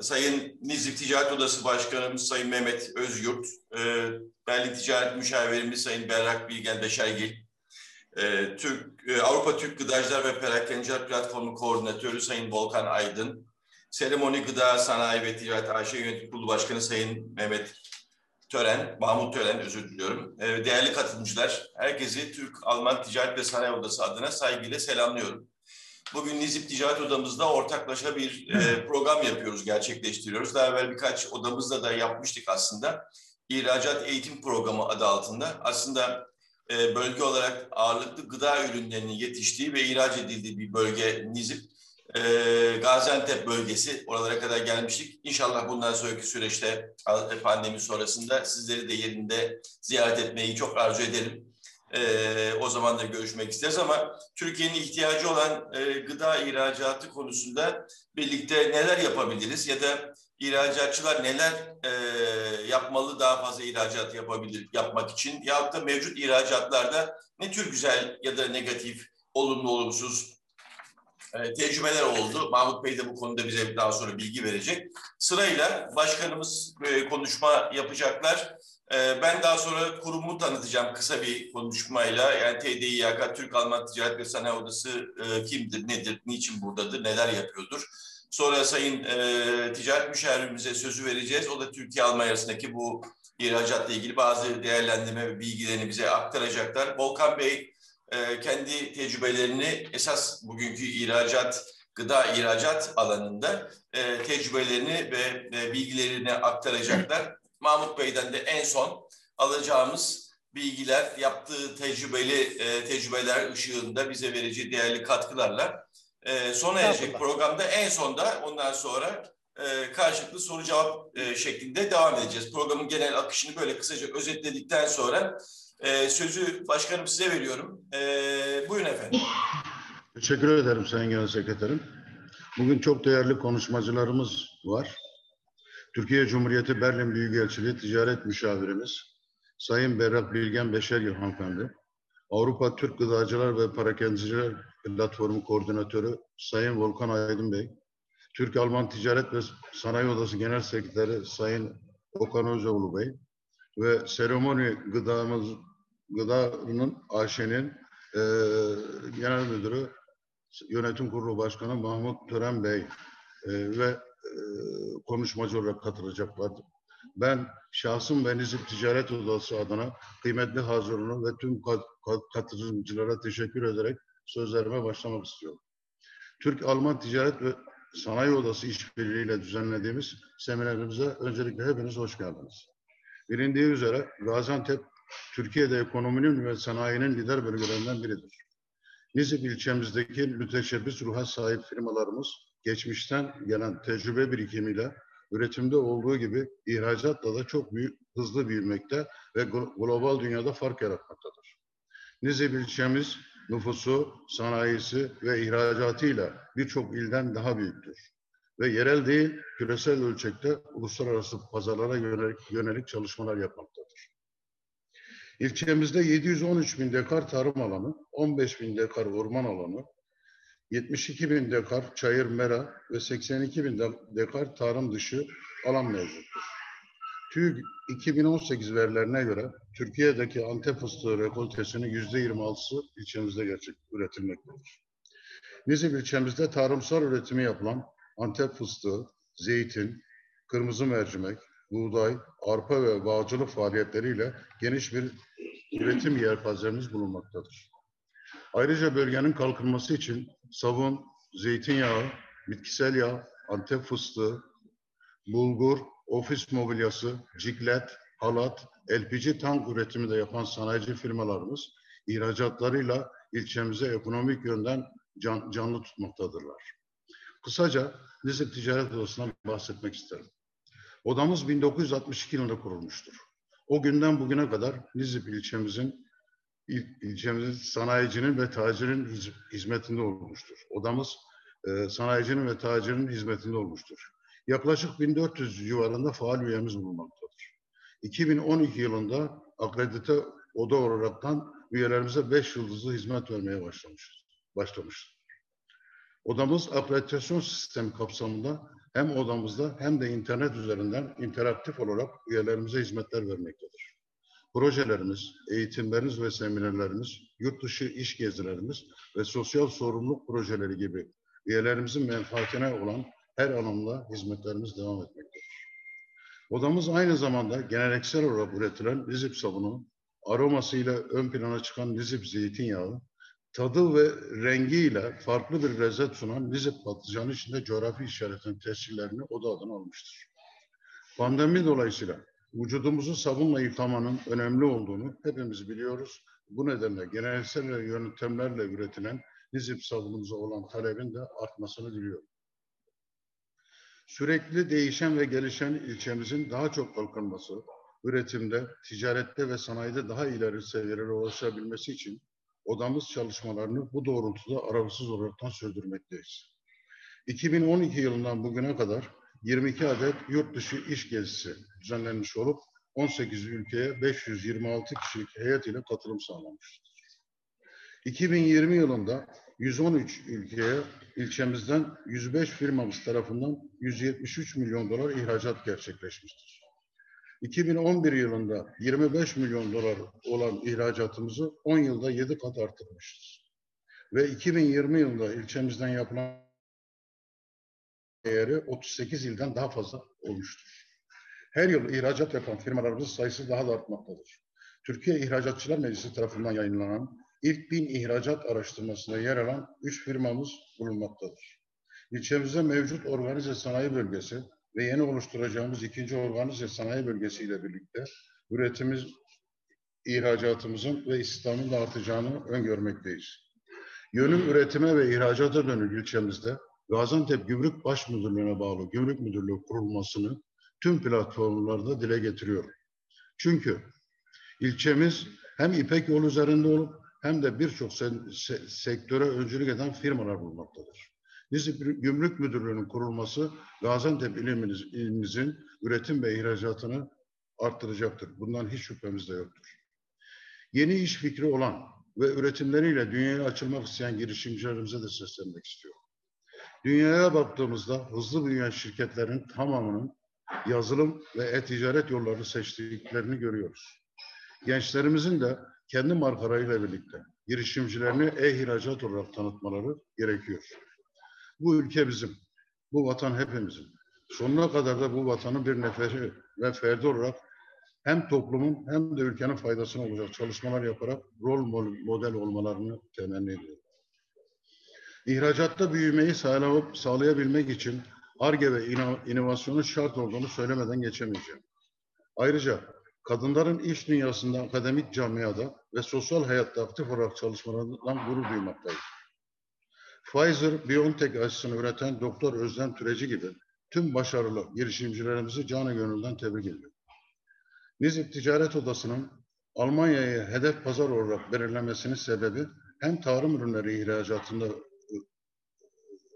Sayın Nizip Ticaret Odası Başkanımız Sayın Mehmet Özyurt, e, Berlin Ticaret Müşavirimiz Sayın Berrak Bilgen Beşergil, e, Türk, e, Avrupa Türk Gıdacılar ve Perakendiciler Platformu Koordinatörü Sayın Volkan Aydın, Seremoni Gıda Sanayi ve Ticaret AŞ Yönetim Kurulu Başkanı Sayın Mehmet Tören, Mahmut Tören özür diliyorum. E, değerli katılımcılar, herkesi Türk-Alman Ticaret ve Sanayi Odası adına saygıyla selamlıyorum. Bugün Nizip Ticaret Odamızda ortaklaşa bir e, program yapıyoruz, gerçekleştiriyoruz. Daha evvel birkaç odamızda da yapmıştık aslında. İhracat Eğitim Programı adı altında. Aslında e, bölge olarak ağırlıklı gıda ürünlerinin yetiştiği ve ihraç edildiği bir bölge Nizip. E, Gaziantep bölgesi, oralara kadar gelmiştik. İnşallah bundan sonraki süreçte pandemi sonrasında sizleri de yerinde ziyaret etmeyi çok arzu ederim. E, o zaman da görüşmek isteriz ama Türkiye'nin ihtiyacı olan e, gıda ihracatı konusunda birlikte neler yapabiliriz ya da ihracatçılar neler e, yapmalı daha fazla ihracat yapabilir yapmak için ya da mevcut ihracatlarda ne tür güzel ya da negatif, olumlu olumsuz e, tecrübeler oldu. Mahmut Bey de bu konuda bize daha sonra bilgi verecek. Sırayla başkanımız e, konuşma yapacaklar. Ee, ben daha sonra kurumu tanıtacağım kısa bir konuşmayla. Yani TDİAK, Türk Alman Ticaret ve Sanayi Odası e, kimdir, nedir, niçin buradadır, neler yapıyordur. Sonra Sayın e, Ticaret Müşavirimize sözü vereceğiz. O da Türkiye-Almanya arasındaki bu ihracatla ilgili bazı değerlendirme ve bilgilerini bize aktaracaklar. Volkan Bey e, kendi tecrübelerini esas bugünkü ihracat, gıda ihracat alanında e, tecrübelerini ve e, bilgilerini aktaracaklar. Mahmut Bey'den de en son alacağımız bilgiler, yaptığı tecrübeli e, tecrübeler ışığında bize vereceği değerli katkılarla e, sona erecek programda en sonda ondan sonra e, karşılıklı soru cevap e, şeklinde devam edeceğiz. Programın genel akışını böyle kısaca özetledikten sonra e, sözü başkanım size veriyorum. E, buyurun efendim. Teşekkür ederim Sayın Genel Sekreterim. Bugün çok değerli konuşmacılarımız var. Türkiye Cumhuriyeti Berlin Büyükelçiliği Ticaret Müşavirimiz Sayın Berrak Bilgen Beşergil Hanımefendi, Avrupa Türk Gıdacılar ve Parakendiciler Platformu Koordinatörü Sayın Volkan Aydın Bey, Türk-Alman Ticaret ve Sanayi Odası Genel Sekreteri Sayın Okan Özoğlu Bey ve seremoni gıdamız gıdanın AŞ'nin e, Genel Müdürü Yönetim Kurulu Başkanı Mahmut Tören Bey e, ve konuşmacı olarak katılacaklardı. Ben şahsım ve Nizip Ticaret Odası adına kıymetli hazırlığını ve tüm katılımcılara teşekkür ederek sözlerime başlamak istiyorum. Türk-Alman Ticaret ve Sanayi Odası işbirliğiyle düzenlediğimiz seminerimize öncelikle hepiniz hoş geldiniz. Bilindiği üzere Gaziantep, Türkiye'de ekonominin ve sanayinin lider bölgelerinden biridir. Nizip ilçemizdeki müteşebbis ruha sahip firmalarımız geçmişten gelen tecrübe birikimiyle üretimde olduğu gibi ihracatla da çok büyük, hızlı büyümekte ve global dünyada fark yaratmaktadır. Nizip ilçemiz nüfusu, sanayisi ve ihracatıyla birçok ilden daha büyüktür. Ve yerel değil, küresel ölçekte uluslararası pazarlara yönelik, yönelik çalışmalar yapmaktadır. İlçemizde 713 bin dekar tarım alanı, 15 bin dekar orman alanı, 72 bin dekar çayır mera ve 82 bin dekar tarım dışı alan mevcuttur. TÜİK 2018 verilerine göre Türkiye'deki Antep fıstığı rekoltesinin %26'sı ilçemizde gerçek üretilmektedir. Nizip ilçemizde tarımsal üretimi yapılan Antep fıstığı, zeytin, kırmızı mercimek, buğday, arpa ve bağcılık faaliyetleriyle geniş bir üretim yelpazemiz bulunmaktadır. Ayrıca bölgenin kalkınması için savun, zeytinyağı, bitkisel yağ, antep fıstığı, bulgur, ofis mobilyası, ciklet, halat, LPG tank üretimi de yapan sanayici firmalarımız ihracatlarıyla ilçemize ekonomik yönden can, canlı tutmaktadırlar. Kısaca Nizip Ticaret Odası'ndan bahsetmek isterim. Odamız 1962 yılında kurulmuştur. O günden bugüne kadar Nizip ilçemizin il, ilçemizin sanayicinin ve tacirinin hiz, hizmetinde olmuştur. Odamız e, sanayicinin ve tacirinin hizmetinde olmuştur. Yaklaşık 1400 civarında faal üyemiz bulunmaktadır. 2012 yılında akredite oda olaraktan üyelerimize 5 yıldızlı hizmet vermeye başlamışız. başlamıştır. Odamız akreditasyon sistemi kapsamında hem odamızda hem de internet üzerinden interaktif olarak üyelerimize hizmetler vermektedir. Projelerimiz, eğitimlerimiz ve seminerlerimiz, yurt dışı iş gezilerimiz ve sosyal sorumluluk projeleri gibi üyelerimizin menfaatine olan her anlamda hizmetlerimiz devam etmektedir. Odamız aynı zamanda geleneksel olarak üretilen lizip sabunu, aromasıyla ön plana çıkan lizip zeytinyağı, tadı ve rengiyle farklı bir lezzet sunan lizip patlıcanı içinde coğrafi işaretin tescillerini oda adına almıştır. Pandemi dolayısıyla vücudumuzu sabunla yıkamanın önemli olduğunu hepimiz biliyoruz. Bu nedenle geleneksel yöntemlerle üretilen lizip sabunumuza olan talebin de artmasını diliyorum. Sürekli değişen ve gelişen ilçemizin daha çok kalkınması, üretimde, ticarette ve sanayide daha ileri seviyelere ulaşabilmesi için odamız çalışmalarını bu doğrultuda aralıksız olaraktan sürdürmekteyiz. 2012 yılından bugüne kadar 22 adet yurt dışı iş gezisi düzenlenmiş olup 18 ülkeye 526 kişilik heyet ile katılım sağlanmıştır. 2020 yılında 113 ülkeye ilçemizden 105 firmamız tarafından 173 milyon dolar ihracat gerçekleşmiştir. 2011 yılında 25 milyon dolar olan ihracatımızı 10 yılda 7 kat arttırmışız. Ve 2020 yılında ilçemizden yapılan değeri 38 ilden daha fazla olmuştur. Her yıl ihracat yapan firmalarımızın sayısı daha da artmaktadır. Türkiye İhracatçılar Meclisi tarafından yayınlanan ilk bin ihracat araştırmasında yer alan üç firmamız bulunmaktadır. İlçemizde mevcut organize sanayi bölgesi ve yeni oluşturacağımız ikinci organize sanayi bölgesi ile birlikte üretimimiz, ihracatımızın ve istihdamın da artacağını öngörmekteyiz. Yönüm üretime ve ihracata dönük ilçemizde Gaziantep Gümrük Baş Müdürlüğü'ne bağlı Gümrük Müdürlüğü kurulmasını tüm platformlarda dile getiriyorum. Çünkü ilçemiz hem İpek yolu üzerinde olup hem de birçok se se sektöre öncülük eden firmalar bulunmaktadır. Nizip Gümrük Müdürlüğü'nün kurulması Gaziantep ilimiz, ilimizin üretim ve ihracatını arttıracaktır. Bundan hiç şüphemiz de yoktur. Yeni iş fikri olan ve üretimleriyle dünyaya açılmak isteyen girişimcilerimize de seslenmek istiyorum. Dünyaya baktığımızda hızlı büyüyen şirketlerin tamamının yazılım ve e-ticaret yollarını seçtiklerini görüyoruz. Gençlerimizin de kendi markalarıyla birlikte girişimcilerini e-ihracat olarak tanıtmaları gerekiyor. Bu ülke bizim, bu vatan hepimizin. Sonuna kadar da bu vatanın bir neferi ve ferdi olarak hem toplumun hem de ülkenin faydasına olacak çalışmalar yaparak rol model olmalarını temenni ediyorum. İhracatta büyümeyi sağlayabilmek için ARGE ve inovasyonun şart olduğunu söylemeden geçemeyeceğim. Ayrıca kadınların iş dünyasında, akademik camiada ve sosyal hayatta aktif olarak çalışmalarından gurur duymaktayız. Pfizer, BioNTech aşısını üreten Doktor Özlem Türeci gibi tüm başarılı girişimcilerimizi canı gönülden tebrik ediyorum. Nizip Ticaret Odası'nın Almanya'yı hedef pazar olarak belirlemesinin sebebi hem tarım ürünleri ihracatında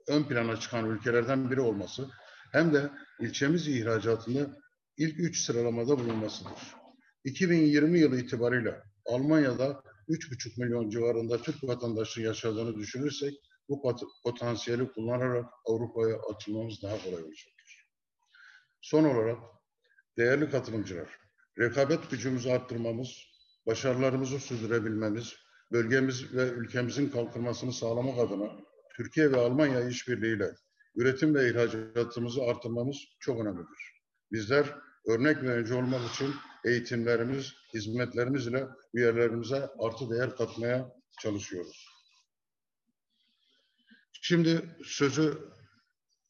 ön plana çıkan ülkelerden biri olması hem de ilçemiz ihracatında ilk üç sıralamada bulunmasıdır. 2020 yılı itibariyle Almanya'da 3,5 milyon civarında Türk vatandaşı yaşadığını düşünürsek bu potansiyeli kullanarak Avrupa'ya açılmamız daha kolay olacaktır. Son olarak değerli katılımcılar, rekabet gücümüzü arttırmamız, başarılarımızı sürdürebilmemiz, bölgemiz ve ülkemizin kalkınmasını sağlamak adına Türkiye ve Almanya işbirliğiyle üretim ve ihracatımızı artırmamız çok önemlidir. Bizler örnek ve önce olmak için eğitimlerimiz, hizmetlerimiz ile üyelerimize artı değer katmaya çalışıyoruz. Şimdi sözü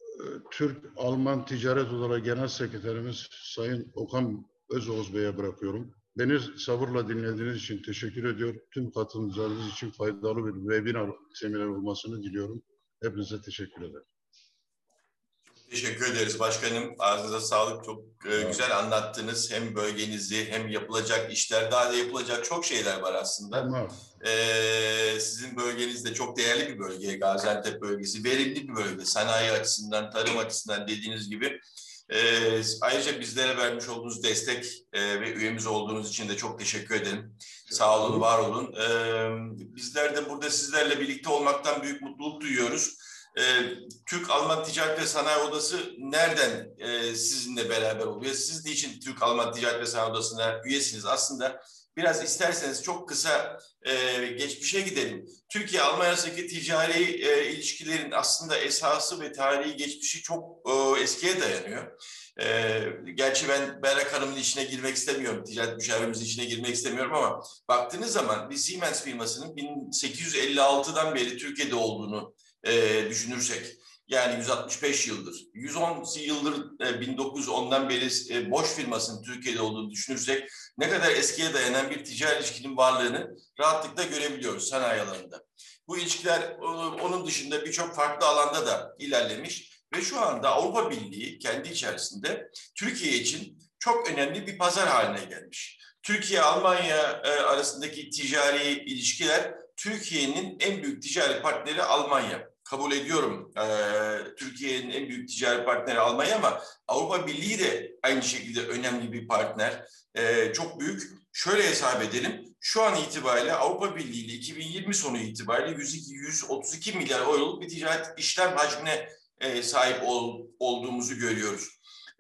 e, Türk-Alman Ticaret Odaları Genel Sekreterimiz Sayın Okan Özoğuz Bey'e bırakıyorum. Beni sabırla dinlediğiniz için teşekkür ediyorum. Tüm katılımcılarınız için faydalı bir webinar seminer olmasını diliyorum. Hepinize teşekkür ederim. Teşekkür ederiz başkanım. Ağzınıza sağlık. Çok e, güzel anlattınız. Hem bölgenizi hem yapılacak işler. Daha da yapılacak çok şeyler var aslında. Ee, sizin bölgeniz de çok değerli bir bölge. Gaziantep bölgesi. Verimli bir bölge. Sanayi açısından, tarım açısından dediğiniz gibi. Ee, ayrıca bizlere vermiş olduğunuz destek e, ve üyemiz olduğunuz için de çok teşekkür ederim. Sağ olun, var olun. Ee, bizler de burada sizlerle birlikte olmaktan büyük mutluluk duyuyoruz. E, Türk-Alman Ticaret ve Sanayi Odası nereden e, sizinle beraber oluyor? Siz de için Türk-Alman Ticaret ve Sanayi Odası'na üyesiniz. Aslında biraz isterseniz çok kısa e, geçmişe gidelim. Türkiye-Almanya arasındaki ticari e, ilişkilerin aslında esası ve tarihi geçmişi çok e, eskiye dayanıyor. E, gerçi ben Berrak Hanım'ın içine girmek istemiyorum, ticaret müşavirimizin içine girmek istemiyorum ama baktığınız zaman bir Siemens firmasının 1856'dan beri Türkiye'de olduğunu e, düşünürsek, yani 165 yıldır, 110 yıldır e, 1910'dan beri e, Bosch firmasının Türkiye'de olduğunu düşünürsek ne kadar eskiye dayanan bir ticari ilişkinin varlığını rahatlıkla görebiliyoruz sanayi alanında. Bu ilişkiler onun dışında birçok farklı alanda da ilerlemiş ve şu anda Avrupa Birliği kendi içerisinde Türkiye için çok önemli bir pazar haline gelmiş. Türkiye-Almanya e, arasındaki ticari ilişkiler Türkiye'nin en büyük ticari partneri Almanya. Kabul ediyorum e, Türkiye'nin en büyük ticari partneri Almanya ama Avrupa Birliği de aynı şekilde önemli bir partner. E, çok büyük. Şöyle hesap edelim. Şu an itibariyle Avrupa Birliği ile 2020 sonu itibariyle 102, 132 milyar euroluk bir ticaret işlem hacmine e, sahip ol, olduğumuzu görüyoruz.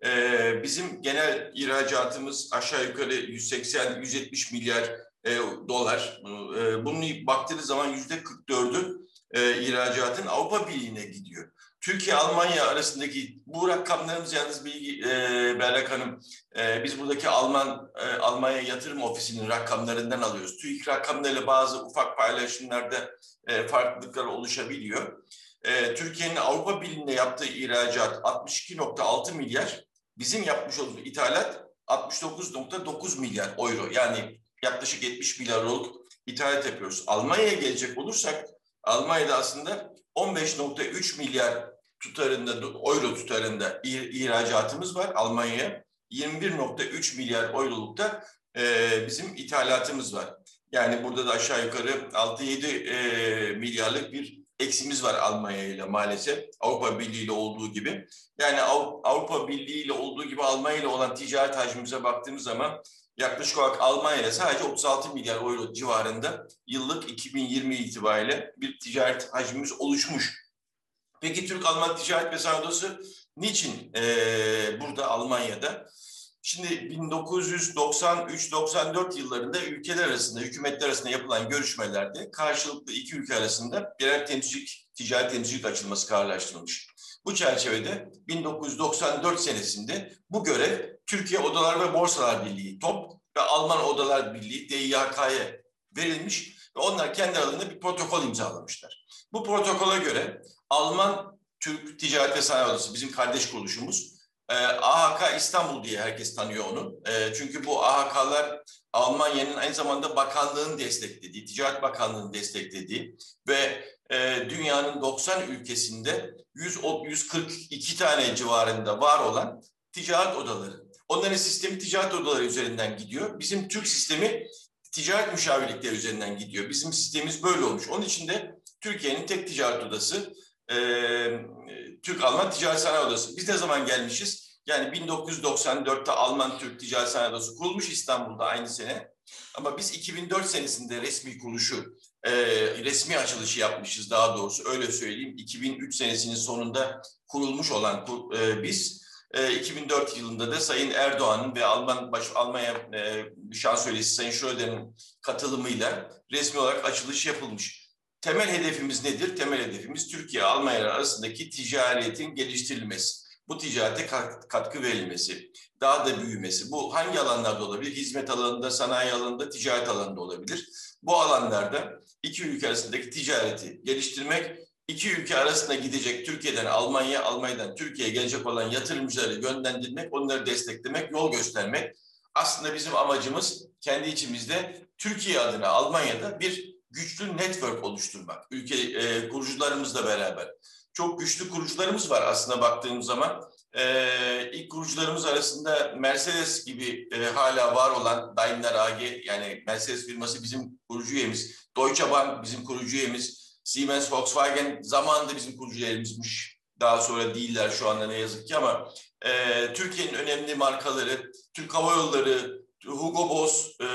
E, bizim genel ihracatımız aşağı yukarı 180-170 milyar e, dolar. E, bunun baktığınız zaman yüzde 44'ü e, ihracatın Avrupa Birliği'ne gidiyor. Türkiye-Almanya arasındaki bu rakamlarımız yalnız bilgi e, Berrak Hanım e, biz buradaki Alman e, Almanya Yatırım Ofisi'nin rakamlarından alıyoruz. TÜİK rakamlarıyla bazı ufak paylaşımlarda e, farklılıklar oluşabiliyor. E, Türkiye'nin Avrupa Birliği'ne yaptığı ihracat 62.6 milyar, bizim yapmış olduğumuz ithalat 69.9 milyar euro. Yani yaklaşık 70 milyar euroluk ithalat yapıyoruz. Almanya'ya gelecek olursak Almanya'da aslında 15.3 milyar tutarında, euro tutarında ihracatımız var Almanya'ya. 21.3 milyar euroluk da e, bizim ithalatımız var. Yani burada da aşağı yukarı 6-7 e, milyarlık bir eksimiz var Almanya ile maalesef. Avrupa Birliği ile olduğu gibi. Yani Avrupa Birliği ile olduğu gibi Almanya ile olan ticaret hacmimize baktığımız zaman yaklaşık olarak Almanya ile sadece 36 milyar euro civarında yıllık 2020 itibariyle bir ticaret hacmimiz oluşmuş. Peki Türk-Alman Ticaret ve Sanayi niçin e, burada Almanya'da? Şimdi 1993-94 yıllarında ülkeler arasında, hükümetler arasında yapılan görüşmelerde karşılıklı iki ülke arasında birer temsilcilik, ticari temsilcilik açılması kararlaştırılmış. Bu çerçevede 1994 senesinde bu görev Türkiye Odalar ve Borsalar Birliği, TOP ve Alman Odalar Birliği, DİHK'ya verilmiş ve onlar kendi aralarında bir protokol imzalamışlar. Bu protokola göre Alman Türk Ticaret ve Sanayi Odası, bizim kardeş kuruluşumuz, e, AHK İstanbul diye herkes tanıyor onu. E, çünkü bu AHK'lar Almanya'nın aynı zamanda bakanlığın desteklediği, Ticaret Bakanlığı'nın desteklediği ve e, dünyanın 90 ülkesinde 100, 142 tane civarında var olan ticaret odaları. Onların sistemi ticaret odaları üzerinden gidiyor. Bizim Türk sistemi ticaret müşavirlikleri üzerinden gidiyor. Bizim sistemimiz böyle olmuş. Onun için de Türkiye'nin tek ticaret odası e, Türk-Alman Ticaret Sanayi Odası. Biz ne zaman gelmişiz? Yani 1994'te Alman-Türk Ticaret Sanayi Odası kurulmuş İstanbul'da aynı sene. Ama biz 2004 senesinde resmi kuruluşu, e, resmi açılışı yapmışız daha doğrusu öyle söyleyeyim. 2003 senesinin sonunda kurulmuş olan e, biz e, 2004 yılında da Sayın Erdoğan'ın ve Alman baş, Almanya e, şansölyesi Sayın Schröder'in katılımıyla resmi olarak açılış yapılmış. Temel hedefimiz nedir? Temel hedefimiz Türkiye Almanya arasındaki ticaretin geliştirilmesi. Bu ticarete katkı verilmesi, daha da büyümesi. Bu hangi alanlarda olabilir? Hizmet alanında, sanayi alanında, ticaret alanında olabilir. Bu alanlarda iki ülke arasındaki ticareti geliştirmek, iki ülke arasında gidecek Türkiye'den Almanya, Almanya'dan Türkiye'ye gelecek olan yatırımcıları yönlendirmek, onları desteklemek, yol göstermek. Aslında bizim amacımız kendi içimizde Türkiye adına Almanya'da bir güçlü network oluşturmak. Ülke e, kurucularımızla beraber. Çok güçlü kurucularımız var aslında baktığımız zaman. E, ilk kurucularımız arasında Mercedes gibi e, hala var olan Daimler AG yani Mercedes firması bizim kurucu üyemiz. Deutsche Bank bizim kurucu üyemiz. Siemens, Volkswagen zamanında bizim kurucu üyemizmiş. Daha sonra değiller şu anda ne yazık ki ama e, Türkiye'nin önemli markaları, Türk Hava Yolları, Hugo Boss e,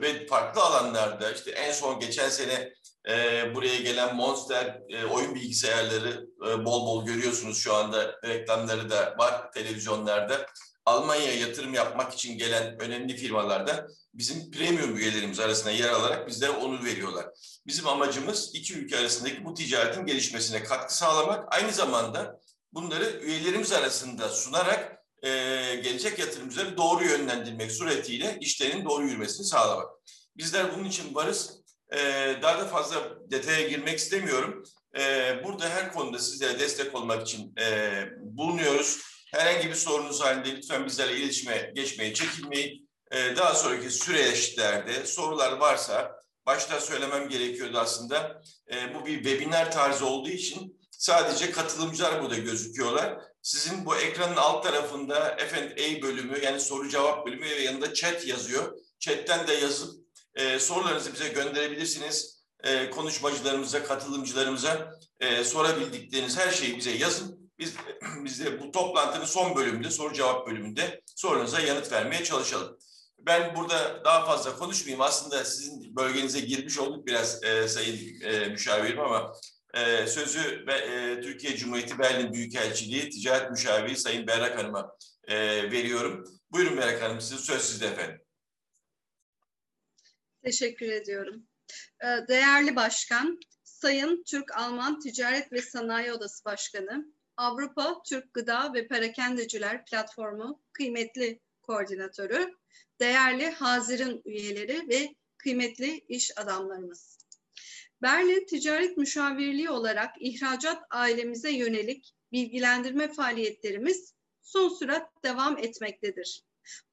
ve farklı alanlarda işte en son geçen sene E, buraya gelen Monster e, oyun bilgisayarları e, bol bol görüyorsunuz şu anda reklamları da var televizyonlarda. Almanya'ya yatırım yapmak için gelen önemli firmalarda bizim premium üyelerimiz arasında yer alarak bizlere onur veriyorlar. Bizim amacımız iki ülke arasındaki bu ticaretin gelişmesine katkı sağlamak. Aynı zamanda bunları üyelerimiz arasında sunarak e, gelecek yatırımcıları doğru yönlendirmek suretiyle işlerin doğru yürümesini sağlamak. Bizler bunun için varız. E, daha da fazla detaya girmek istemiyorum. E, burada her konuda sizlere destek olmak için e, bulunuyoruz. Herhangi bir sorunuz halinde lütfen bizlerle iletişime geçmeyi çekinmeyin. E, daha sonraki süreçlerde sorular varsa başta söylemem gerekiyordu aslında. E, bu bir webinar tarzı olduğu için sadece katılımcılar burada gözüküyorlar. Sizin bu ekranın alt tarafında F&A bölümü yani soru cevap bölümü ve yanında chat yazıyor. Chatten de yazıp e, sorularınızı bize gönderebilirsiniz. E, konuşmacılarımıza, katılımcılarımıza e, sorabildikleriniz her şeyi bize yazın. Biz, biz de bu toplantının son bölümünde, soru cevap bölümünde sorunuza yanıt vermeye çalışalım. Ben burada daha fazla konuşmayayım. Aslında sizin bölgenize girmiş olduk biraz e, sayın e, müşavirim ama e, sözü e, Türkiye Cumhuriyeti Berlin Büyükelçiliği Ticaret Müşaviri Sayın Berrak Hanım'a e, veriyorum. Buyurun Berrak Hanım, sizin söz sizde efendim. Teşekkür ediyorum. E, değerli Başkan, Sayın Türk-Alman Ticaret ve Sanayi Odası Başkanı, Avrupa Türk Gıda ve Perakendeciler Platformu kıymetli koordinatörü, değerli Hazir'in üyeleri ve kıymetli iş adamlarımız. Berlin Ticaret Müşavirliği olarak ihracat ailemize yönelik bilgilendirme faaliyetlerimiz son sürat devam etmektedir.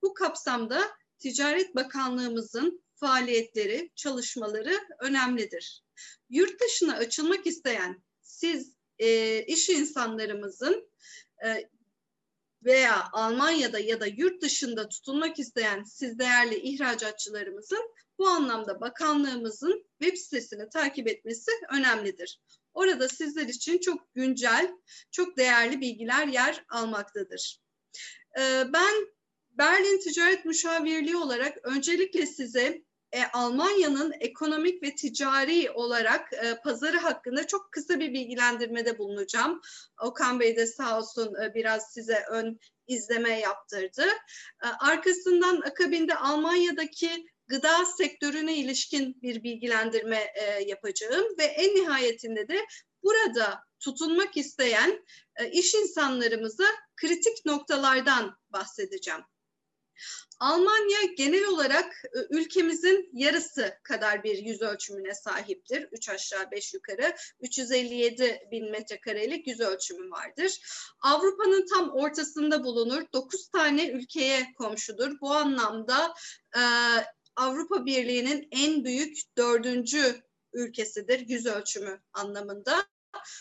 Bu kapsamda Ticaret Bakanlığımızın faaliyetleri, çalışmaları önemlidir. Yurt dışına açılmak isteyen siz e, iş insanlarımızın e, veya Almanya'da ya da yurt dışında tutulmak isteyen siz değerli ihracatçılarımızın bu anlamda bakanlığımızın web sitesini takip etmesi önemlidir. Orada sizler için çok güncel, çok değerli bilgiler yer almaktadır. Ee, ben Berlin Ticaret Müşavirliği olarak öncelikle size e, Almanya'nın ekonomik ve ticari olarak e, pazarı hakkında çok kısa bir bilgilendirmede bulunacağım. Okan Bey de sağ olsun e, biraz size ön izleme yaptırdı. E, arkasından akabinde Almanya'daki gıda sektörüne ilişkin bir bilgilendirme e, yapacağım ve en nihayetinde de burada tutunmak isteyen e, iş insanlarımıza kritik noktalardan bahsedeceğim. Almanya genel olarak e, ülkemizin yarısı kadar bir yüz ölçümüne sahiptir. Üç aşağı beş yukarı 357 bin metrekarelik yüz ölçümü vardır. Avrupa'nın tam ortasında bulunur. Dokuz tane ülkeye komşudur. Bu anlamda e, Avrupa Birliği'nin en büyük dördüncü ülkesidir yüz ölçümü anlamında.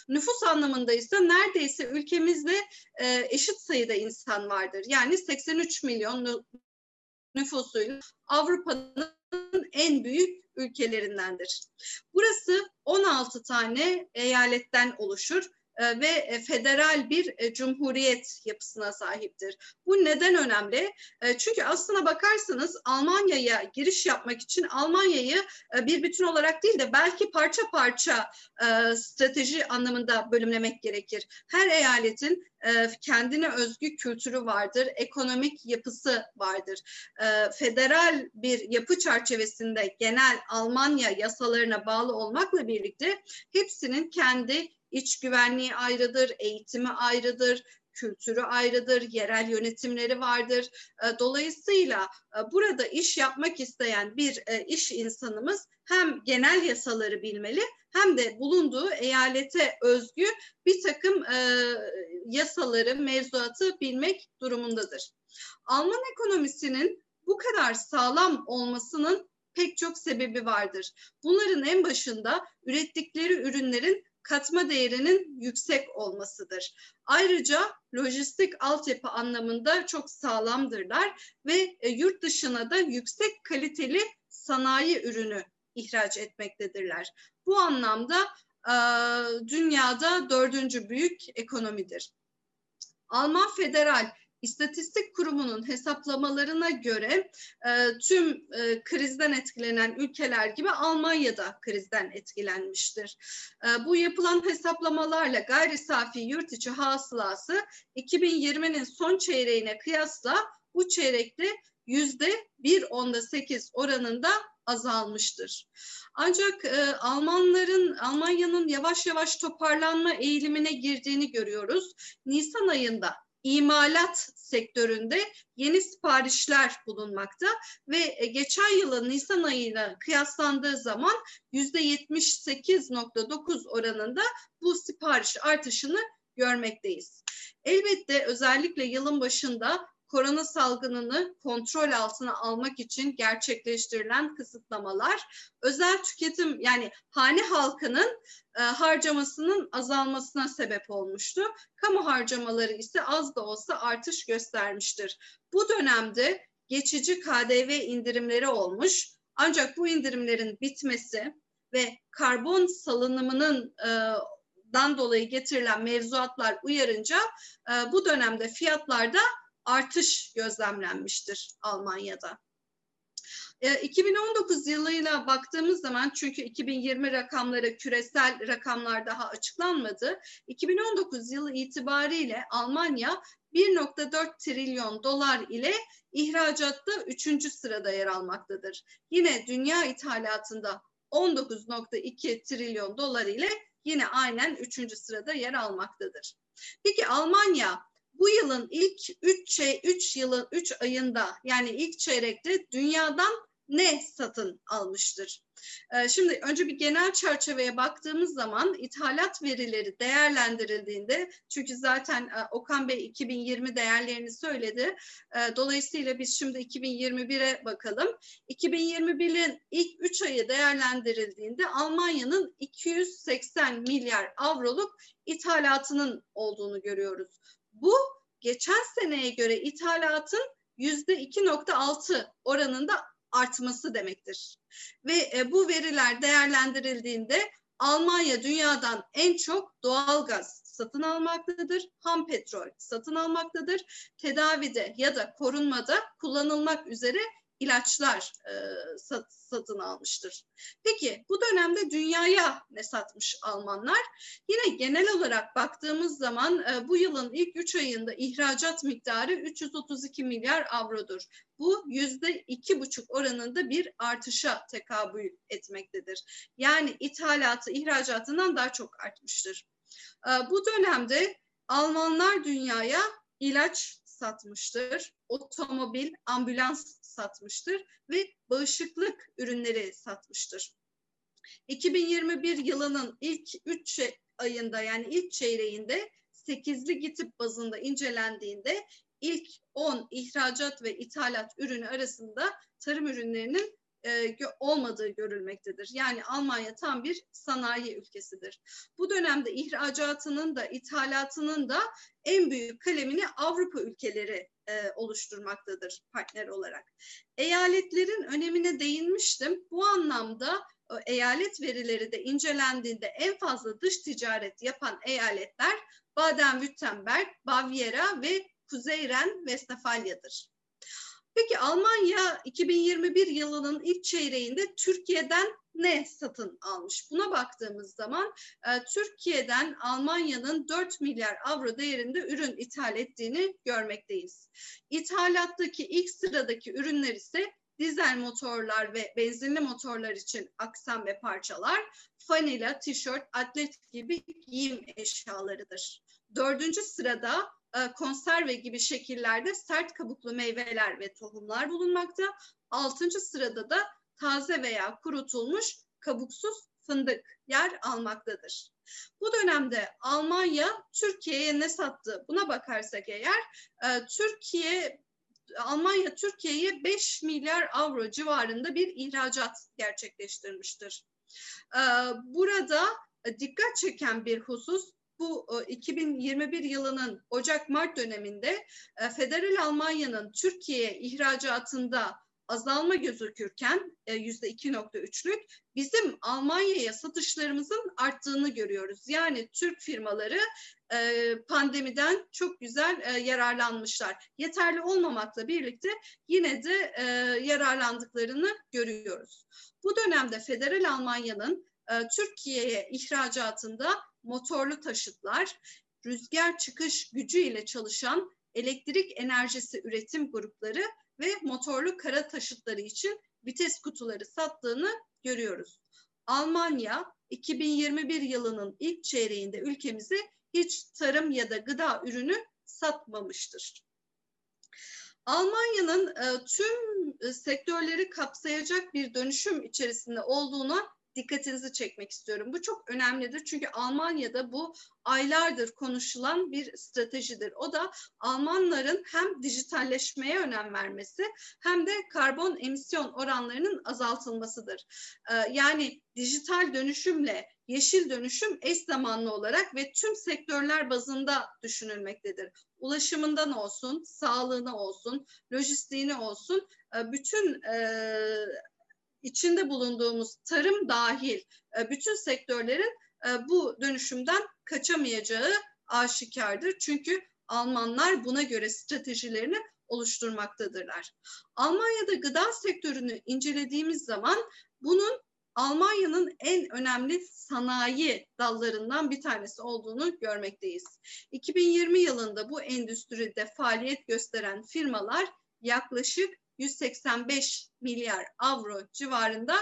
Nüfus anlamında ise neredeyse ülkemizde e, eşit sayıda insan vardır. Yani 83 milyon nüfusuyla Avrupa'nın en büyük ülkelerindendir. Burası 16 tane eyaletten oluşur ve e, federal bir e, cumhuriyet yapısına sahiptir. Bu neden önemli? Çünkü aslına bakarsanız Almanya'ya giriş yapmak için Almanya'yı bir bütün olarak değil de belki parça parça strateji anlamında bölümlemek gerekir. Her eyaletin kendine özgü kültürü vardır, ekonomik yapısı vardır. Federal bir yapı çerçevesinde genel Almanya yasalarına bağlı olmakla birlikte hepsinin kendi iç güvenliği ayrıdır, eğitimi ayrıdır, kültürü ayrıdır, yerel yönetimleri vardır. E, dolayısıyla e, burada iş yapmak isteyen bir e, iş insanımız hem genel yasaları bilmeli hem de bulunduğu eyalete özgü bir takım yasaları, mevzuatı bilmek durumundadır. Alman ekonomisinin bu kadar sağlam olmasının pek çok sebebi vardır. Bunların en başında ürettikleri ürünlerin katma değerinin yüksek olmasıdır. Ayrıca lojistik altyapı anlamında çok sağlamdırlar ve e, yurt dışına da yüksek kaliteli sanayi ürünü ihraç etmektedirler. Bu anlamda e, dünyada dördüncü büyük ekonomidir. Alman federal İstatistik Kurumu'nun hesaplamalarına göre e, tüm e, krizden etkilenen ülkeler gibi Almanya'da krizden etkilenmiştir. E, bu yapılan hesaplamalarla gayri safi yurt içi hasılası 2020'nin son çeyreğine kıyasla bu çeyrekte yüzde bir onda sekiz oranında azalmıştır. Ancak e, Almanların, Almanya'nın yavaş yavaş toparlanma eğilimine girdiğini görüyoruz. Nisan ayında imalat sektöründe yeni siparişler bulunmakta ve e, geçen yılın Nisan ayıyla kıyaslandığı zaman yüzde 78.9 oranında bu sipariş artışını görmekteyiz. Elbette özellikle yılın başında korona salgınını kontrol altına almak için gerçekleştirilen kısıtlamalar özel tüketim yani hane halkının e, harcamasının azalmasına sebep olmuştu. Kamu harcamaları ise az da olsa artış göstermiştir. Bu dönemde geçici KDV indirimleri olmuş ancak bu indirimlerin bitmesi ve karbon salınımının e, dan dolayı getirilen mevzuatlar uyarınca e, bu dönemde fiyatlarda artış gözlemlenmiştir Almanya'da. 2019 e, yılıyla baktığımız zaman çünkü 2020 rakamları küresel rakamlar daha açıklanmadı. 2019 yılı itibariyle Almanya 1.4 trilyon dolar ile ihracatta 3. sırada yer almaktadır. Yine dünya ithalatında 19.2 trilyon dolar ile yine aynen 3. sırada yer almaktadır. Peki Almanya bu yılın ilk 3 3 yılın 3 ayında yani ilk çeyrekte dünyadan ne satın almıştır? Ee, şimdi önce bir genel çerçeveye baktığımız zaman ithalat verileri değerlendirildiğinde çünkü zaten e, Okan Bey 2020 değerlerini söyledi. Ee, dolayısıyla biz şimdi 2021'e bakalım. 2021'in ilk 3 ayı değerlendirildiğinde Almanya'nın 280 milyar avroluk ithalatının olduğunu görüyoruz. Bu geçen seneye göre ithalatın yüzde 2.6 oranında artması demektir. Ve e, bu veriler değerlendirildiğinde Almanya dünyadan en çok doğal gaz satın almaktadır, ham petrol satın almaktadır, tedavide ya da korunmada kullanılmak üzere ilaçlar e, sat, satın almıştır. Peki bu dönemde dünyaya ne satmış Almanlar? Yine genel olarak baktığımız zaman e, bu yılın ilk 3 ayında ihracat miktarı 332 milyar avrodur. Bu yüzde iki buçuk oranında bir artışa tekabül etmektedir. Yani ithalatı ihracatından daha çok artmıştır. E, bu dönemde Almanlar dünyaya ilaç satmıştır. Otomobil, ambulans satmıştır ve bağışıklık ürünleri satmıştır. 2021 yılının ilk 3 ayında yani ilk çeyreğinde 8'li gitip bazında incelendiğinde ilk 10 ihracat ve ithalat ürünü arasında tarım ürünlerinin e, olmadığı görülmektedir. Yani Almanya tam bir sanayi ülkesidir. Bu dönemde ihracatının da ithalatının da en büyük kalemini Avrupa ülkeleri e, oluşturmaktadır partner olarak. Eyaletlerin önemine değinmiştim. Bu anlamda eyalet verileri de incelendiğinde en fazla dış ticaret yapan eyaletler Baden-Württemberg, Bavyera ve Kuzey Ren-Vestfalya'dır. Peki Almanya 2021 yılının ilk çeyreğinde Türkiye'den ne satın almış? Buna baktığımız zaman e, Türkiye'den Almanya'nın 4 milyar avro değerinde ürün ithal ettiğini görmekteyiz. İthalattaki ilk sıradaki ürünler ise dizel motorlar ve benzinli motorlar için aksam ve parçalar, fanila, tişört, atlet gibi giyim eşyalarıdır. Dördüncü sırada konserve gibi şekillerde sert kabuklu meyveler ve tohumlar bulunmakta. Altıncı sırada da taze veya kurutulmuş kabuksuz fındık yer almaktadır. Bu dönemde Almanya Türkiye'ye ne sattı? Buna bakarsak eğer e, Türkiye Almanya Türkiye'ye 5 milyar avro civarında bir ihracat gerçekleştirmiştir. E, burada dikkat çeken bir husus bu 2021 yılının Ocak-Mart döneminde e, Federal Almanya'nın Türkiye ihracatında azalma gözükürken e, yüzde 2.3'lük bizim Almanya'ya satışlarımızın arttığını görüyoruz. Yani Türk firmaları e, pandemiden çok güzel e, yararlanmışlar. Yeterli olmamakla birlikte yine de e, yararlandıklarını görüyoruz. Bu dönemde Federal Almanya'nın e, Türkiye'ye ihracatında motorlu taşıtlar, rüzgar çıkış gücü ile çalışan elektrik enerjisi üretim grupları ve motorlu kara taşıtları için vites kutuları sattığını görüyoruz. Almanya 2021 yılının ilk çeyreğinde ülkemize hiç tarım ya da gıda ürünü satmamıştır. Almanya'nın e, tüm e, sektörleri kapsayacak bir dönüşüm içerisinde olduğuna dikkatinizi çekmek istiyorum. Bu çok önemlidir çünkü Almanya'da bu aylardır konuşulan bir stratejidir. O da Almanların hem dijitalleşmeye önem vermesi hem de karbon emisyon oranlarının azaltılmasıdır. Ee, yani dijital dönüşümle yeşil dönüşüm eş zamanlı olarak ve tüm sektörler bazında düşünülmektedir. Ulaşımından olsun, sağlığına olsun, lojistiğine olsun, e, bütün e, içinde bulunduğumuz tarım dahil e, bütün sektörlerin e, bu dönüşümden kaçamayacağı aşikardır. Çünkü Almanlar buna göre stratejilerini oluşturmaktadırlar. Almanya'da gıda sektörünü incelediğimiz zaman bunun Almanya'nın en önemli sanayi dallarından bir tanesi olduğunu görmekteyiz. 2020 yılında bu endüstride faaliyet gösteren firmalar yaklaşık 185 milyar avro civarında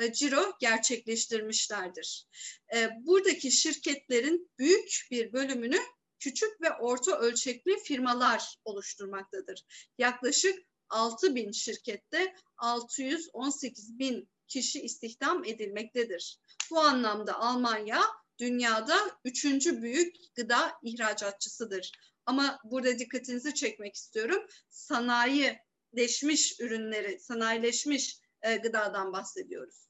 e, ciro gerçekleştirmişlerdir. E, buradaki şirketlerin büyük bir bölümünü küçük ve orta ölçekli firmalar oluşturmaktadır. Yaklaşık 6 bin şirkette 618 bin kişi istihdam edilmektedir. Bu anlamda Almanya dünyada üçüncü büyük gıda ihracatçısıdır. Ama burada dikkatinizi çekmek istiyorum. Sanayi leşmiş ürünleri, sanayileşmiş e, gıdadan bahsediyoruz.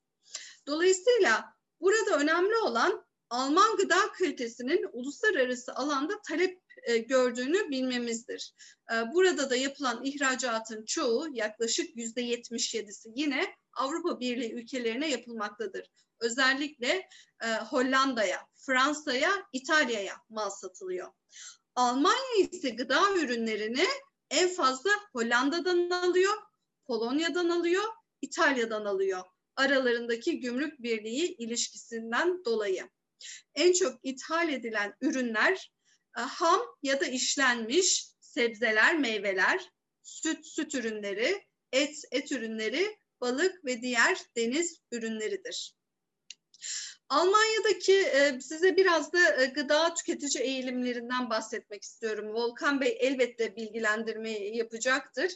Dolayısıyla burada önemli olan Alman gıda kalitesinin uluslararası alanda talep e, gördüğünü bilmemizdir. E, burada da yapılan ihracatın çoğu yaklaşık yüzde yetmiş yedisi yine Avrupa Birliği ülkelerine yapılmaktadır. Özellikle e, Hollanda'ya, Fransa'ya, İtalya'ya mal satılıyor. Almanya ise gıda ürünlerini en fazla Hollanda'dan alıyor, Polonya'dan alıyor, İtalya'dan alıyor. Aralarındaki gümrük birliği ilişkisinden dolayı. En çok ithal edilen ürünler e, ham ya da işlenmiş sebzeler, meyveler, süt, süt ürünleri, et, et ürünleri, balık ve diğer deniz ürünleridir. Almanya'daki e, size biraz da e, gıda tüketici eğilimlerinden bahsetmek istiyorum. Volkan Bey elbette bilgilendirmeyi yapacaktır.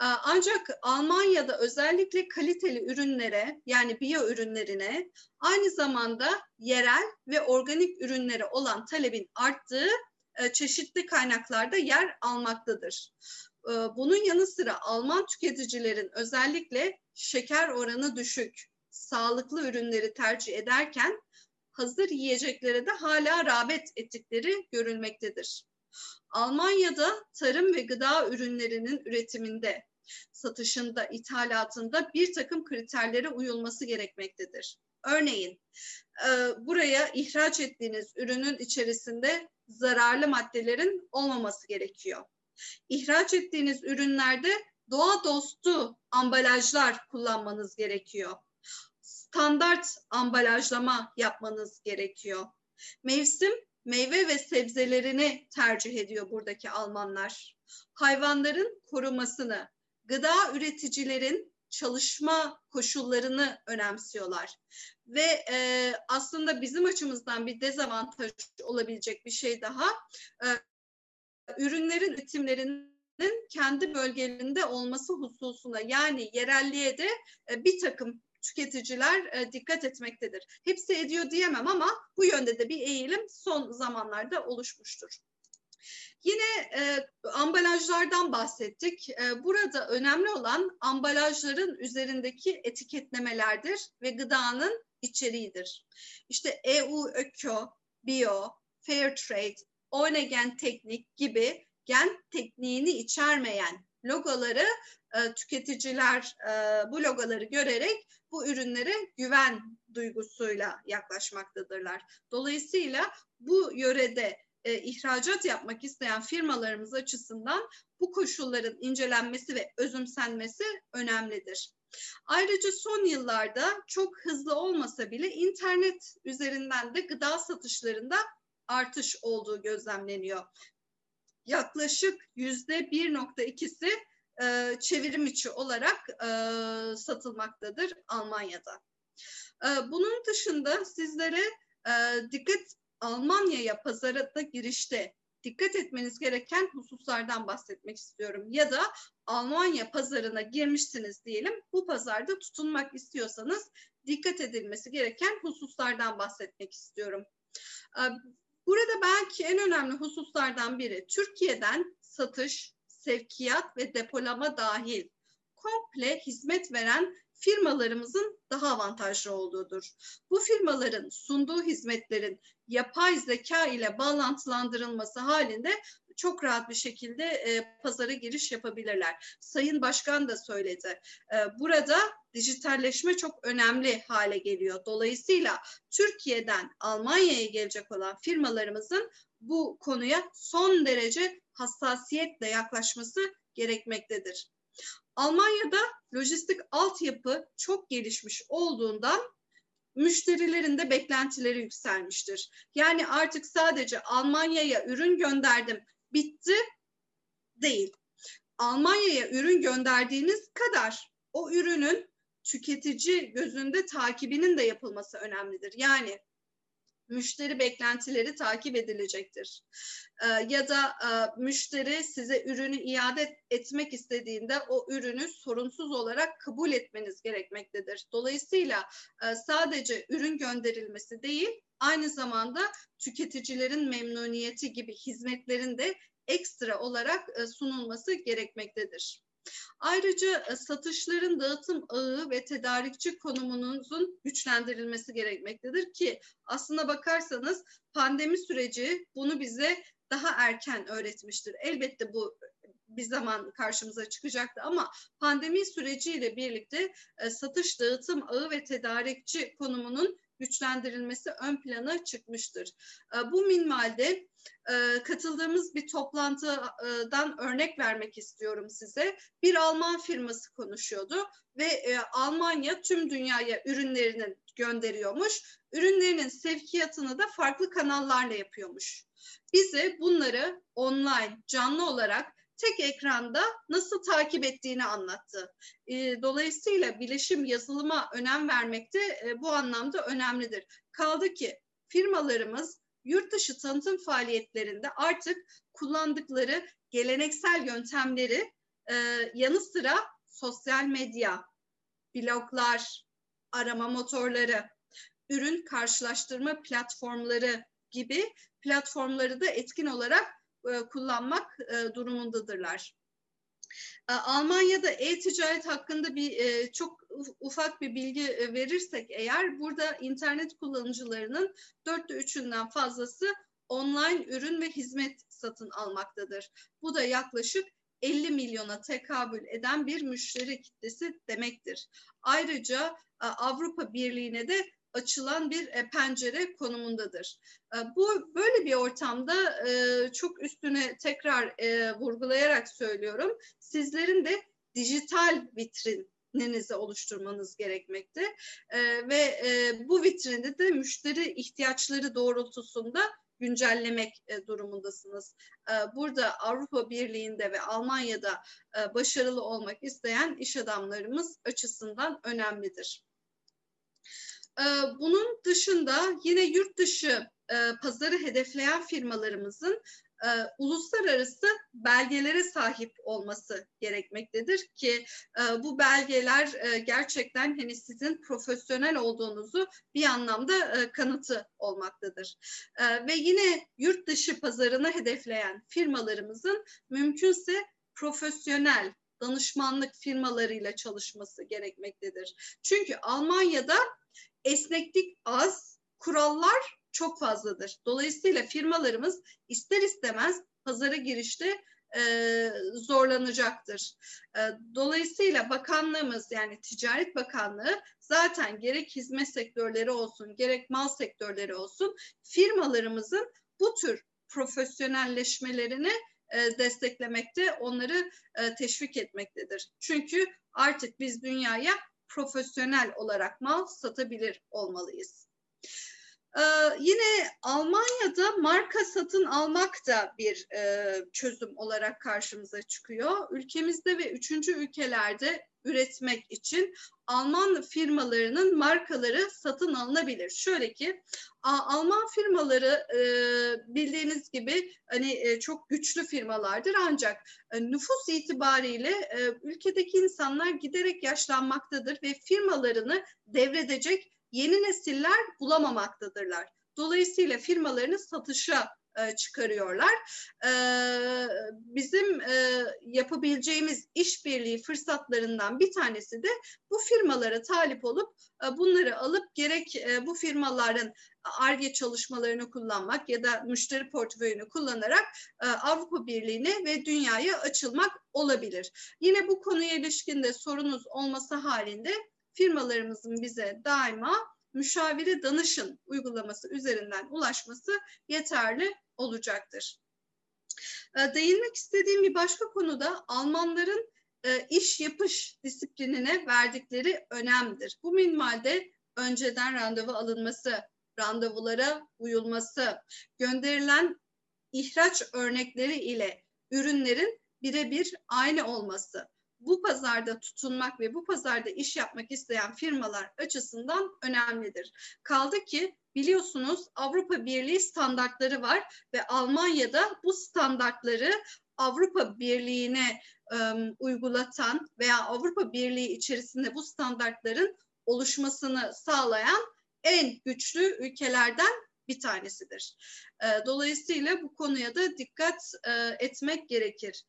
E, ancak Almanya'da özellikle kaliteli ürünlere yani biyo ürünlerine aynı zamanda yerel ve organik ürünlere olan talebin arttığı çeşitli kaynaklarda yer almaktadır. Bunun yanı sıra Alman tüketicilerin özellikle şeker oranı düşük, sağlıklı ürünleri tercih ederken hazır yiyeceklere de hala rağbet ettikleri görülmektedir. Almanya'da tarım ve gıda ürünlerinin üretiminde, satışında, ithalatında bir takım kriterlere uyulması gerekmektedir. Örneğin e, buraya ihraç ettiğiniz ürünün içerisinde zararlı maddelerin olmaması gerekiyor. İhraç ettiğiniz ürünlerde doğa dostu ambalajlar kullanmanız gerekiyor standart ambalajlama yapmanız gerekiyor. Mevsim meyve ve sebzelerini tercih ediyor buradaki Almanlar. Hayvanların korumasını, gıda üreticilerin çalışma koşullarını önemsiyorlar. Ve e, aslında bizim açımızdan bir dezavantaj olabilecek bir şey daha, e, ürünlerin üretimlerinin kendi bölgelerinde olması hususuna yani yerelliğe de e, bir takım tüketiciler e, dikkat etmektedir. Hepsi ediyor diyemem ama bu yönde de bir eğilim son zamanlarda oluşmuştur. Yine e, ambalajlardan bahsettik. E, burada önemli olan ambalajların üzerindeki etiketlemelerdir ve gıdanın içeriğidir. İşte EU Öko, Bio, Fair Trade, Onegen Teknik gibi gen tekniğini içermeyen logoları e, tüketiciler e, bu logoları görerek bu ürünlere güven duygusuyla yaklaşmaktadırlar. Dolayısıyla bu yörede e, ihracat yapmak isteyen firmalarımız açısından bu koşulların incelenmesi ve özümsenmesi önemlidir. Ayrıca son yıllarda çok hızlı olmasa bile internet üzerinden de gıda satışlarında artış olduğu gözlemleniyor. Yaklaşık yüzde 1.2'si e, çevirim içi olarak e, satılmaktadır Almanya'da. E, bunun dışında sizlere e, dikkat Almanya'ya pazara da girişte dikkat etmeniz gereken hususlardan bahsetmek istiyorum. Ya da Almanya pazarına girmişsiniz diyelim. Bu pazarda tutunmak istiyorsanız dikkat edilmesi gereken hususlardan bahsetmek istiyorum. Burada belki en önemli hususlardan biri Türkiye'den satış, sevkiyat ve depolama dahil komple hizmet veren firmalarımızın daha avantajlı olduğudur. Bu firmaların sunduğu hizmetlerin yapay zeka ile bağlantılandırılması halinde çok rahat bir şekilde e, pazara giriş yapabilirler. Sayın Başkan da söyledi. E, burada dijitalleşme çok önemli hale geliyor. Dolayısıyla Türkiye'den Almanya'ya gelecek olan firmalarımızın bu konuya son derece hassasiyetle yaklaşması gerekmektedir. Almanya'da lojistik altyapı çok gelişmiş olduğundan müşterilerin de beklentileri yükselmiştir. Yani artık sadece Almanya'ya ürün gönderdim, bitti değil. Almanya'ya ürün gönderdiğiniz kadar o ürünün tüketici gözünde takibinin de yapılması önemlidir. Yani müşteri beklentileri takip edilecektir. E, ya da e, müşteri size ürünü iade etmek istediğinde o ürünü sorunsuz olarak kabul etmeniz gerekmektedir. Dolayısıyla e, sadece ürün gönderilmesi değil, aynı zamanda tüketicilerin memnuniyeti gibi hizmetlerin de ekstra olarak e, sunulması gerekmektedir. Ayrıca e, satışların dağıtım ağı ve tedarikçi konumunuzun güçlendirilmesi gerekmektedir ki aslına bakarsanız pandemi süreci bunu bize daha erken öğretmiştir. Elbette bu bir zaman karşımıza çıkacaktı ama pandemi süreciyle birlikte e, satış, dağıtım ağı ve tedarikçi konumunun güçlendirilmesi ön plana çıkmıştır. E, bu minvalde e, katıldığımız bir toplantıdan örnek vermek istiyorum size. Bir Alman firması konuşuyordu ve e, Almanya tüm dünyaya ürünlerini gönderiyormuş. Ürünlerinin sevkiyatını da farklı kanallarla yapıyormuş. Bize bunları online, canlı olarak tek ekranda nasıl takip ettiğini anlattı. E, dolayısıyla bilişim yazılıma önem vermek de e, bu anlamda önemlidir. Kaldı ki firmalarımız yurt dışı tanıtım faaliyetlerinde artık kullandıkları geleneksel yöntemleri e, yanı sıra sosyal medya, bloglar, arama motorları, ürün karşılaştırma platformları gibi platformları da etkin olarak e, kullanmak e, durumundadırlar. E, Almanya'da e-ticaret hakkında bir e, çok ufak bir bilgi e, verirsek eğer burada internet kullanıcılarının dörtte üçünden fazlası online ürün ve hizmet satın almaktadır. Bu da yaklaşık 50 milyona tekabül eden bir müşteri kitlesi demektir. Ayrıca e, Avrupa Birliği'ne de açılan bir e, pencere konumundadır. Bu böyle bir ortamda çok üstüne tekrar vurgulayarak söylüyorum. Sizlerin de dijital vitrininizi oluşturmanız gerekmekte ve bu vitrinde de müşteri ihtiyaçları doğrultusunda güncellemek durumundasınız. Burada Avrupa Birliği'nde ve Almanya'da başarılı olmak isteyen iş adamlarımız açısından önemlidir. Ee, bunun dışında yine yurt dışı e, pazarı hedefleyen firmalarımızın e, uluslararası belgelere sahip olması gerekmektedir ki e, bu belgeler e, gerçekten hani sizin profesyonel olduğunuzu bir anlamda e, kanıtı olmaktadır. E, ve yine yurt dışı pazarını hedefleyen firmalarımızın mümkünse profesyonel danışmanlık firmalarıyla çalışması gerekmektedir. Çünkü Almanya'da esneklik az, kurallar çok fazladır. Dolayısıyla firmalarımız ister istemez pazara girişte e, zorlanacaktır. E, dolayısıyla bakanlığımız yani Ticaret Bakanlığı zaten gerek hizmet sektörleri olsun gerek mal sektörleri olsun firmalarımızın bu tür profesyonelleşmelerini e, desteklemekte, onları e, teşvik etmektedir. Çünkü artık biz dünyaya profesyonel olarak mal satabilir olmalıyız. Ee, yine Almanya'da marka satın almak da bir e, çözüm olarak karşımıza çıkıyor. Ülkemizde ve üçüncü ülkelerde üretmek için Alman firmalarının markaları satın alınabilir. Şöyle ki Alman firmaları e, bildiğiniz gibi hani e, çok güçlü firmalardır ancak e, nüfus itibariyle ülkedeki insanlar giderek yaşlanmaktadır ve firmalarını devredecek yeni nesiller bulamamaktadırlar. Dolayısıyla firmalarını satışa e, çıkarıyorlar. E, bizim e, yapabileceğimiz işbirliği fırsatlarından bir tanesi de bu firmalara talip olup bunları alıp gerek bu firmaların ARGE çalışmalarını kullanmak ya da müşteri portföyünü kullanarak Avrupa Birliği'ne ve dünyaya açılmak olabilir. Yine bu konuya ilişkin de sorunuz olması halinde firmalarımızın bize daima müşavire danışın uygulaması üzerinden ulaşması yeterli olacaktır. Ee, değinmek istediğim bir başka konu da Almanların e, iş yapış disiplinine verdikleri önemdir. Bu minvalde önceden randevu alınması, randevulara uyulması, gönderilen ihraç örnekleri ile ürünlerin birebir aynı olması, bu pazarda tutunmak ve bu pazarda iş yapmak isteyen firmalar açısından önemlidir. Kaldı ki biliyorsunuz Avrupa Birliği standartları var ve Almanya'da bu standartları Avrupa Birliği'ne e, uygulatan veya Avrupa Birliği içerisinde bu standartların oluşmasını sağlayan en güçlü ülkelerden bir tanesidir. Dolayısıyla bu konuya da dikkat etmek gerekir.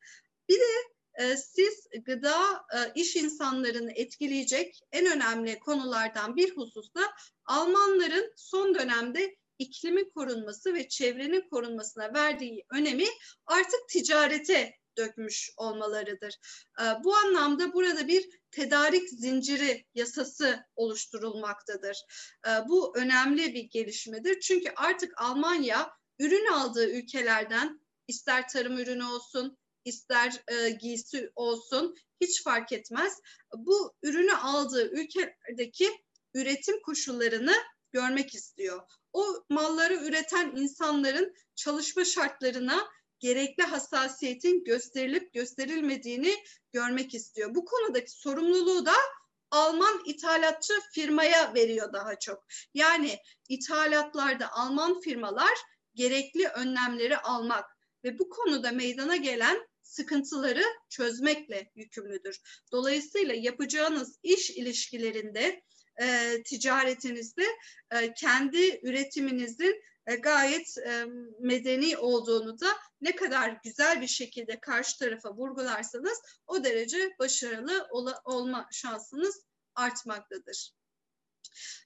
Bir de siz gıda e, iş insanlarını etkileyecek en önemli konulardan bir hususta Almanların son dönemde iklimin korunması ve çevrenin korunmasına verdiği önemi artık ticarete dökmüş olmalarıdır. Ee, bu anlamda burada bir tedarik zinciri yasası oluşturulmaktadır. Ee, bu önemli bir gelişmedir. Çünkü artık Almanya ürün aldığı ülkelerden ister tarım ürünü olsun, ister e, giysi olsun hiç fark etmez. Bu ürünü aldığı ülkedeki üretim koşullarını görmek istiyor. O malları üreten insanların çalışma şartlarına gerekli hassasiyetin gösterilip gösterilmediğini görmek istiyor. Bu konudaki sorumluluğu da Alman ithalatçı firmaya veriyor daha çok. Yani ithalatlarda Alman firmalar gerekli önlemleri almak ve bu konuda meydana gelen sıkıntıları çözmekle yükümlüdür. Dolayısıyla yapacağınız iş ilişkilerinde, e, ticaretinizde e, kendi üretiminizin e, gayet e, medeni olduğunu da ne kadar güzel bir şekilde karşı tarafa vurgularsanız o derece başarılı ol olma şansınız artmaktadır.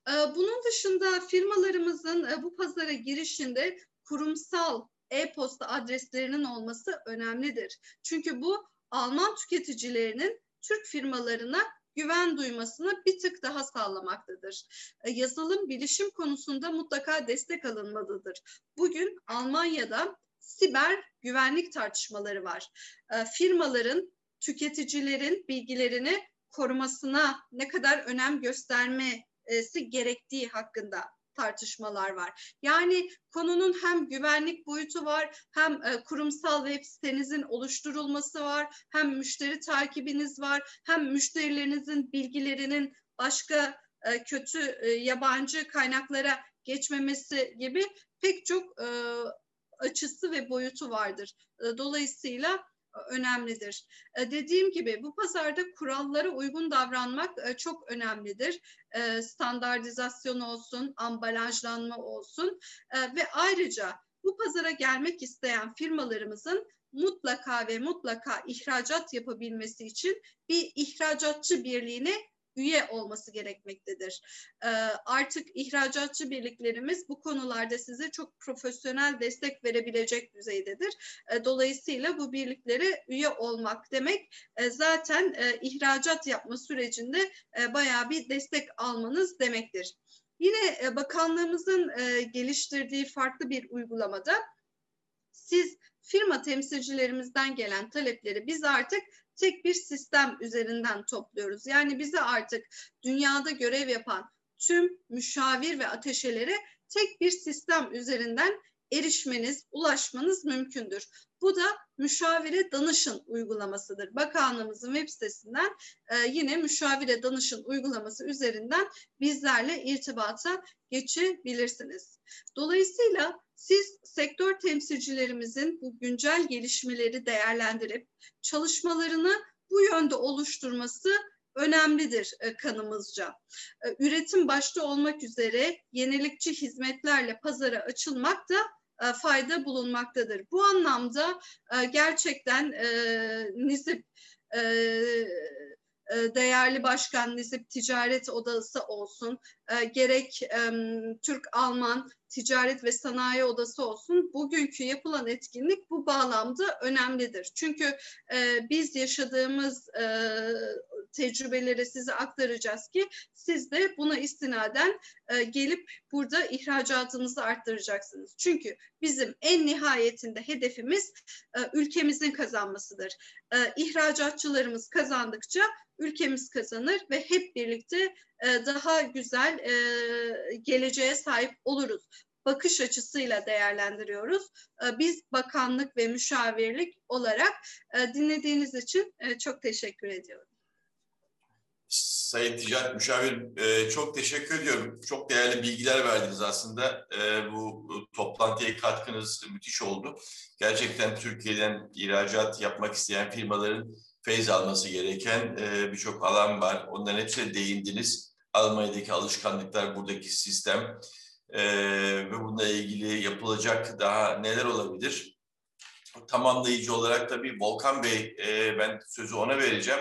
E, bunun dışında firmalarımızın e, bu pazara girişinde kurumsal e-posta adreslerinin olması önemlidir. Çünkü bu Alman tüketicilerinin Türk firmalarına güven duymasını bir tık daha sağlamaktadır. E, yazılım bilişim konusunda mutlaka destek alınmalıdır. Bugün Almanya'da siber güvenlik tartışmaları var. E, firmaların tüketicilerin bilgilerini korumasına ne kadar önem göstermesi gerektiği hakkında tartışmalar var. Yani konunun hem güvenlik boyutu var, hem e, kurumsal web sitenizin oluşturulması var, hem müşteri takibiniz var, hem müşterilerinizin bilgilerinin başka e, kötü e, yabancı kaynaklara geçmemesi gibi pek çok e, açısı ve boyutu vardır. E, dolayısıyla önemlidir. E, dediğim gibi bu pazarda kurallara uygun davranmak e, çok önemlidir. E, standartizasyon olsun, ambalajlanma olsun ve ayrıca bu pazara gelmek isteyen firmalarımızın mutlaka ve mutlaka ihracat yapabilmesi için bir ihracatçı birliğine üye olması gerekmektedir. Ee, artık ihracatçı birliklerimiz bu konularda size çok profesyonel destek verebilecek düzeydedir. Ee, dolayısıyla bu birliklere üye olmak demek e, zaten e, ihracat yapma sürecinde e, bayağı bir destek almanız demektir. Yine bakanlığımızın geliştirdiği farklı bir uygulamada siz firma temsilcilerimizden gelen talepleri biz artık tek bir sistem üzerinden topluyoruz. Yani bize artık dünyada görev yapan tüm müşavir ve ateşelere tek bir sistem üzerinden erişmeniz, ulaşmanız mümkündür. Bu da müşavire danışın uygulamasıdır. Bakanlığımızın web sitesinden e, yine müşavire danışın uygulaması üzerinden bizlerle irtibata geçebilirsiniz. Dolayısıyla siz sektör temsilcilerimizin bu güncel gelişmeleri değerlendirip çalışmalarını bu yönde oluşturması önemlidir e, kanımızca. E, üretim başta olmak üzere yenilikçi hizmetlerle pazara açılmak da fayda bulunmaktadır. Bu anlamda e, gerçekten e, NİSİP değerli başkan Nizip Ticaret Odası olsun, gerek Türk-Alman Ticaret ve Sanayi Odası olsun bugünkü yapılan etkinlik bu bağlamda önemlidir. Çünkü biz yaşadığımız tecrübeleri size aktaracağız ki siz de buna istinaden e, gelip burada ihracatınızı arttıracaksınız. Çünkü bizim en nihayetinde hedefimiz e, ülkemizin kazanmasıdır. E, ihracatçılarımız kazandıkça ülkemiz kazanır ve hep birlikte e, daha güzel e, geleceğe sahip oluruz bakış açısıyla değerlendiriyoruz. E, biz bakanlık ve müşavirlik olarak e, dinlediğiniz için e, çok teşekkür ediyorum. Sayın Ticaret Müşavir e, çok teşekkür ediyorum. Çok değerli bilgiler verdiniz aslında. E, bu toplantıya katkınız müthiş oldu. Gerçekten Türkiye'den ihracat yapmak isteyen firmaların feyz alması gereken e, birçok alan var. Onların hepsine değindiniz. Almanya'daki alışkanlıklar, buradaki sistem ve bununla ilgili yapılacak daha neler olabilir? Tamamlayıcı olarak tabii Volkan Bey, ben sözü ona vereceğim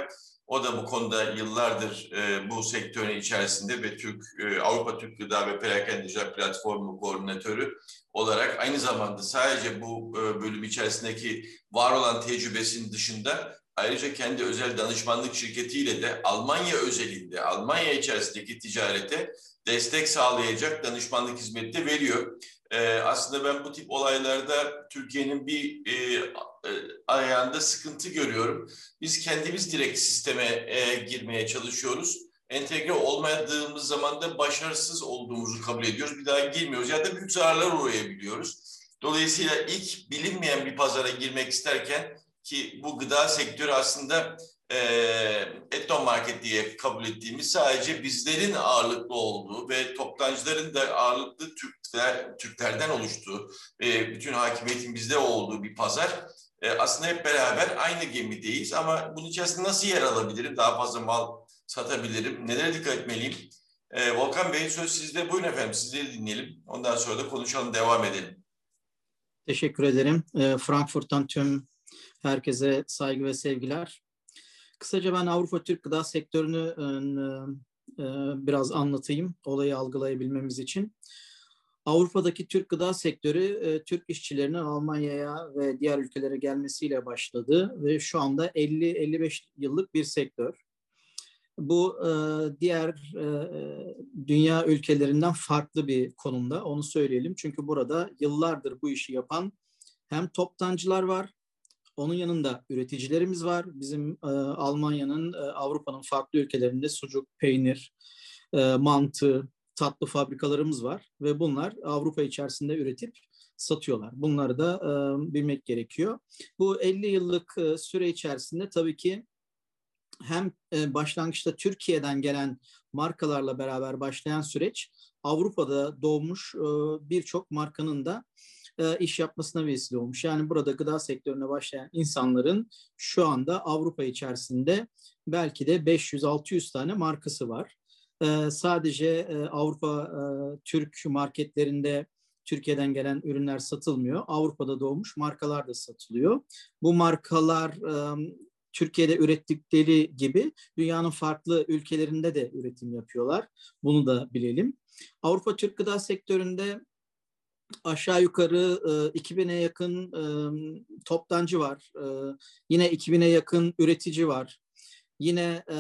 o da bu konuda yıllardır e, bu sektörün içerisinde ve Türk e, Avrupa Türk Gıda ve Perakendeciler Platformu koordinatörü olarak aynı zamanda sadece bu e, bölüm içerisindeki var olan tecrübesinin dışında ayrıca kendi özel danışmanlık şirketiyle de Almanya özelinde, Almanya içerisindeki ticarete destek sağlayacak danışmanlık hizmeti de veriyor. Ee, aslında ben bu tip olaylarda Türkiye'nin bir e, e, ayağında sıkıntı görüyorum. Biz kendimiz direkt sisteme e, girmeye çalışıyoruz. Entegre olmadığımız zaman da başarısız olduğumuzu kabul ediyoruz. Bir daha girmiyoruz ya da büyük zararlar uğrayabiliyoruz. Dolayısıyla ilk bilinmeyen bir pazara girmek isterken ki bu gıda sektörü aslında e, etno market diye kabul ettiğimiz sadece bizlerin ağırlıklı olduğu ve toptancıların da ağırlıklı Türkler, Türklerden oluştuğu ve bütün hakimiyetin bizde olduğu bir pazar. E, aslında hep beraber aynı gemideyiz ama bunun içerisinde nasıl yer alabilirim? Daha fazla mal satabilirim? Nelere dikkat etmeliyim? E, Volkan Bey söz sizde. Buyurun efendim sizleri dinleyelim. Ondan sonra da konuşalım, devam edelim. Teşekkür ederim. E, Frankfurt'tan tüm herkese saygı ve sevgiler. Kısaca ben Avrupa Türk gıda sektörünü e, e, biraz anlatayım olayı algılayabilmemiz için. Avrupa'daki Türk gıda sektörü e, Türk işçilerinin Almanya'ya ve diğer ülkelere gelmesiyle başladı ve şu anda 50-55 yıllık bir sektör. Bu diğer dünya ülkelerinden farklı bir konumda onu söyleyelim. Çünkü burada yıllardır bu işi yapan hem toptancılar var onun yanında üreticilerimiz var. Bizim e, Almanya'nın, e, Avrupa'nın farklı ülkelerinde sucuk, peynir, e, mantı, tatlı fabrikalarımız var ve bunlar Avrupa içerisinde üretip satıyorlar. Bunları da e, bilmek gerekiyor. Bu 50 yıllık e, süre içerisinde tabii ki hem e, başlangıçta Türkiye'den gelen markalarla beraber başlayan süreç Avrupa'da doğmuş e, birçok markanın da e, iş yapmasına vesile olmuş. Yani burada gıda sektörüne başlayan insanların şu anda Avrupa içerisinde belki de 500-600 tane markası var. E, sadece e, Avrupa e, Türk marketlerinde Türkiye'den gelen ürünler satılmıyor. Avrupa'da doğmuş markalar da satılıyor. Bu markalar e, Türkiye'de ürettikleri gibi dünyanın farklı ülkelerinde de üretim yapıyorlar. Bunu da bilelim. Avrupa Türk gıda sektöründe aşağı yukarı e, 2000'e yakın e, toptancı var. E, yine 2000'e yakın üretici var. Yine e,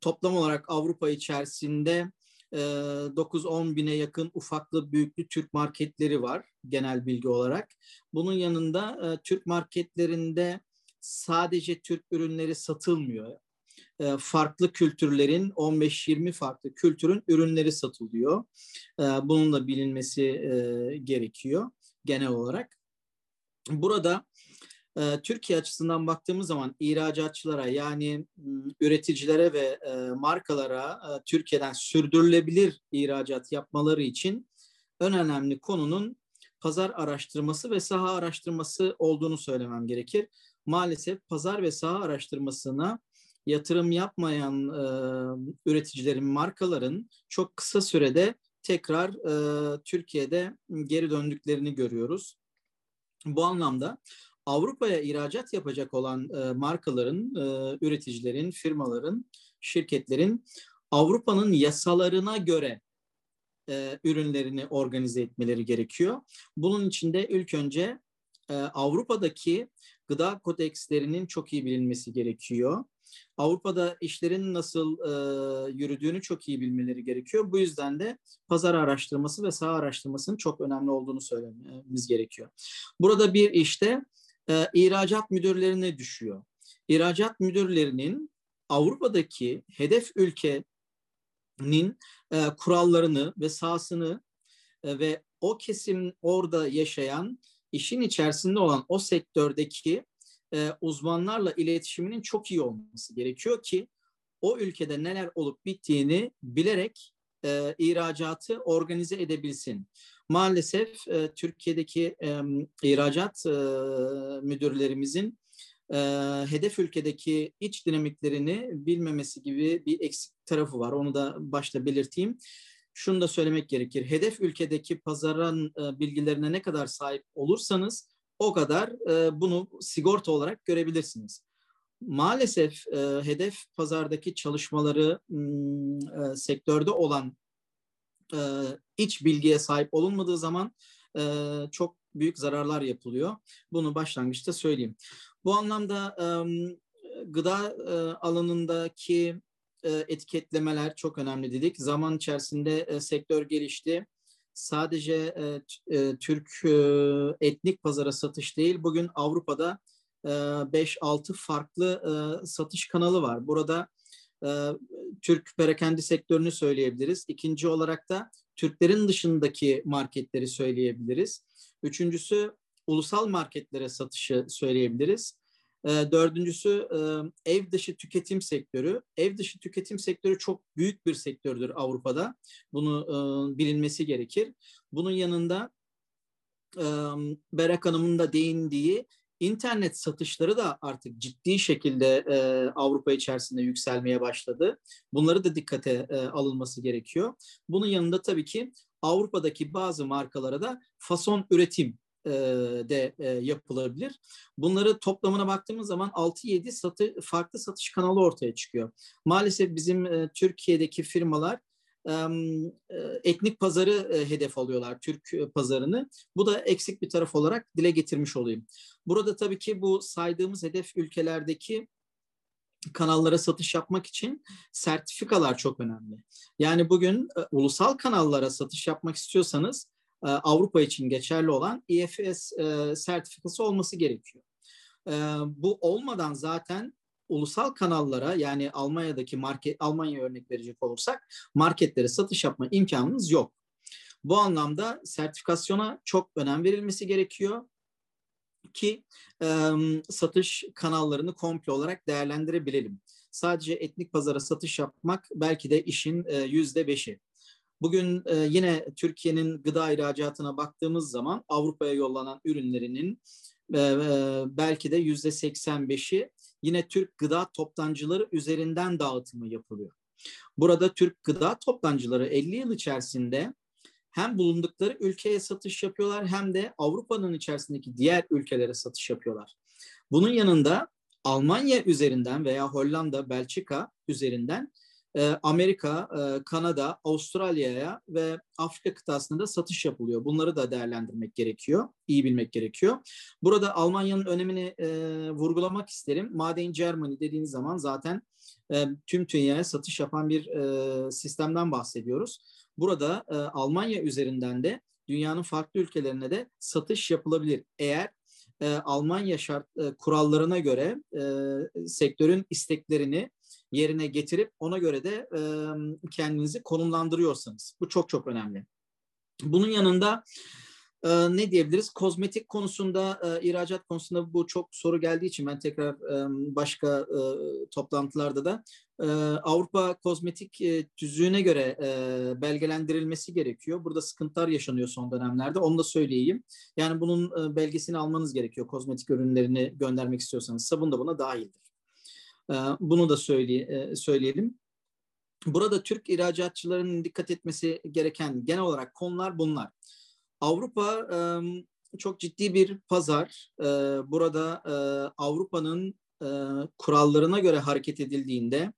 toplam olarak Avrupa içerisinde 9-10 bine yakın ufaklı büyüklü Türk marketleri var genel bilgi olarak. Bunun yanında Türk marketlerinde sadece Türk ürünleri satılmıyor. Farklı kültürlerin 15-20 farklı kültürün ürünleri satılıyor. Bunun da bilinmesi gerekiyor genel olarak. Burada e, Türkiye açısından baktığımız zaman ihracatçılara yani üreticilere ve e, markalara e, Türkiye'den sürdürülebilir ihracat yapmaları için en önemli konunun pazar araştırması ve saha araştırması olduğunu söylemem gerekir. Maalesef pazar ve saha araştırmasına yatırım yapmayan e, üreticilerin, markaların çok kısa sürede tekrar e, Türkiye'de geri döndüklerini görüyoruz. Bu anlamda Avrupa'ya ihracat yapacak olan e, markaların, e, üreticilerin, firmaların, şirketlerin Avrupa'nın yasalarına göre e, ürünlerini organize etmeleri gerekiyor. Bunun için de ilk önce e, Avrupa'daki gıda kodekslerinin çok iyi bilinmesi gerekiyor. Avrupa'da işlerin nasıl e, yürüdüğünü çok iyi bilmeleri gerekiyor. Bu yüzden de pazar araştırması ve saha araştırmasının çok önemli olduğunu söylememiz gerekiyor. Burada bir işte e, ihracat müdürlerine düşüyor. İhracat müdürlerinin Avrupa'daki hedef ülkenin e, kurallarını ve sahasını e, ve o kesim orada yaşayan işin içerisinde olan o sektördeki e, uzmanlarla iletişiminin çok iyi olması gerekiyor ki o ülkede neler olup bittiğini bilerek e, ihracatı organize edebilsin. Maalesef e, Türkiye'deki e, ihracat e, müdürlerimizin e, hedef ülkedeki iç dinamiklerini bilmemesi gibi bir eksik tarafı var. Onu da başta belirteyim. Şunu da söylemek gerekir. Hedef ülkedeki pazarın e, bilgilerine ne kadar sahip olursanız o kadar e, bunu sigorta olarak görebilirsiniz. Maalesef e, hedef pazardaki çalışmaları e, sektörde olan e, iç bilgiye sahip olunmadığı zaman e, çok büyük zararlar yapılıyor. Bunu başlangıçta söyleyeyim. Bu anlamda e, gıda e, alanındaki e, etiketlemeler çok önemli dedik. Zaman içerisinde e, sektör gelişti sadece e, e, Türk e, etnik pazara satış değil, bugün Avrupa'da e, 5-6 farklı e, satış kanalı var. Burada e, Türk perakende sektörünü söyleyebiliriz. İkinci olarak da Türklerin dışındaki marketleri söyleyebiliriz. Üçüncüsü ulusal marketlere satışı söyleyebiliriz. E, dördüncüsü e, ev dışı tüketim sektörü. Ev dışı tüketim sektörü çok büyük bir sektördür Avrupa'da. Bunu e, bilinmesi gerekir. Bunun yanında e, Berak Hanım'ın da değindiği internet satışları da artık ciddi şekilde e, Avrupa içerisinde yükselmeye başladı. Bunları da dikkate e, alınması gerekiyor. Bunun yanında tabii ki Avrupa'daki bazı markalara da fason üretim de yapılabilir. Bunları toplamına baktığımız zaman 6-7 satı, farklı satış kanalı ortaya çıkıyor. Maalesef bizim Türkiye'deki firmalar etnik pazarı hedef alıyorlar, Türk pazarını. Bu da eksik bir taraf olarak dile getirmiş olayım. Burada tabii ki bu saydığımız hedef ülkelerdeki kanallara satış yapmak için sertifikalar çok önemli. Yani bugün ulusal kanallara satış yapmak istiyorsanız Avrupa için geçerli olan IFS e, sertifikası olması gerekiyor. E, bu olmadan zaten ulusal kanallara yani Almanya'daki market Almanya örnek verecek olursak marketlere satış yapma imkanımız yok. Bu anlamda sertifikasyona çok önem verilmesi gerekiyor ki e, satış kanallarını komple olarak değerlendirebilelim. Sadece etnik pazara satış yapmak belki de işin yüzde beşi. Bugün e, yine Türkiye'nin gıda ihracatına baktığımız zaman Avrupa'ya yollanan ürünlerinin e, e, belki de yüzde 85'i yine Türk gıda toptancıları üzerinden dağıtımı yapılıyor. Burada Türk gıda toptancıları 50 yıl içerisinde hem bulundukları ülkeye satış yapıyorlar hem de Avrupa'nın içerisindeki diğer ülkelere satış yapıyorlar. Bunun yanında Almanya üzerinden veya Hollanda, Belçika üzerinden e, Amerika, e, Kanada, Avustralya'ya ve Afrika kıtasında da satış yapılıyor. Bunları da değerlendirmek gerekiyor, iyi bilmek gerekiyor. Burada Almanya'nın önemini e, vurgulamak isterim. Made in Germany dediğiniz zaman zaten e, tüm dünyaya satış yapan bir sistemden bahsediyoruz. Burada Almanya üzerinden de dünyanın farklı ülkelerine de satış yapılabilir. Eğer e, Almanya şart e, kurallarına göre e, sektörün isteklerini yerine getirip ona göre de e, kendinizi konumlandırıyorsanız. Bu çok çok önemli. Bunun yanında e, ne diyebiliriz? Kozmetik konusunda, e, ihracat konusunda bu çok soru geldiği için ben tekrar e, başka e, toplantılarda da e, Avrupa kozmetik e, tüzüğüne göre e, belgelendirilmesi gerekiyor. Burada sıkıntılar yaşanıyor son dönemlerde. Onu da söyleyeyim. Yani bunun e, belgesini almanız gerekiyor kozmetik ürünlerini göndermek istiyorsanız. Sabun da buna dahildir. E, bunu da söyley e, söyleyelim. Burada Türk ihracatçılarının dikkat etmesi gereken genel olarak konular bunlar. Avrupa çok ciddi bir pazar. Burada Avrupa'nın kurallarına göre hareket edildiğinde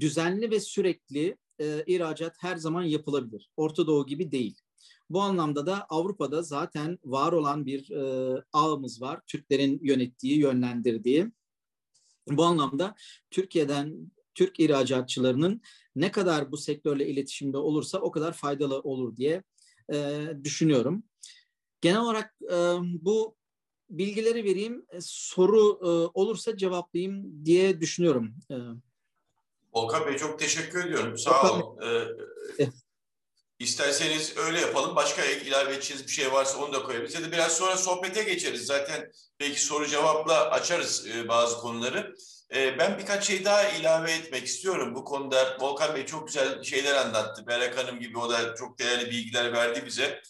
düzenli ve sürekli ihracat her zaman yapılabilir. Orta Doğu gibi değil. Bu anlamda da Avrupa'da zaten var olan bir ağımız var. Türklerin yönettiği, yönlendirdiği. Bu anlamda Türkiye'den Türk ihracatçılarının ne kadar bu sektörle iletişimde olursa o kadar faydalı olur diye e, düşünüyorum. Genel olarak e, bu bilgileri vereyim. E, soru e, olursa cevaplayayım diye düşünüyorum. E, Volkan Bey çok teşekkür ediyorum. Sağ olun. Ee, İsterseniz öyle yapalım. Başka ilave edeceğiniz bir şey varsa onu da koyabiliriz. Ya da biraz sonra sohbete geçeriz. Zaten belki soru cevapla açarız e, bazı konuları. E, ben birkaç şey daha ilave etmek istiyorum. Bu konuda Volkan Bey çok güzel şeyler anlattı. Berek Hanım gibi o da çok değerli bilgiler verdi bize.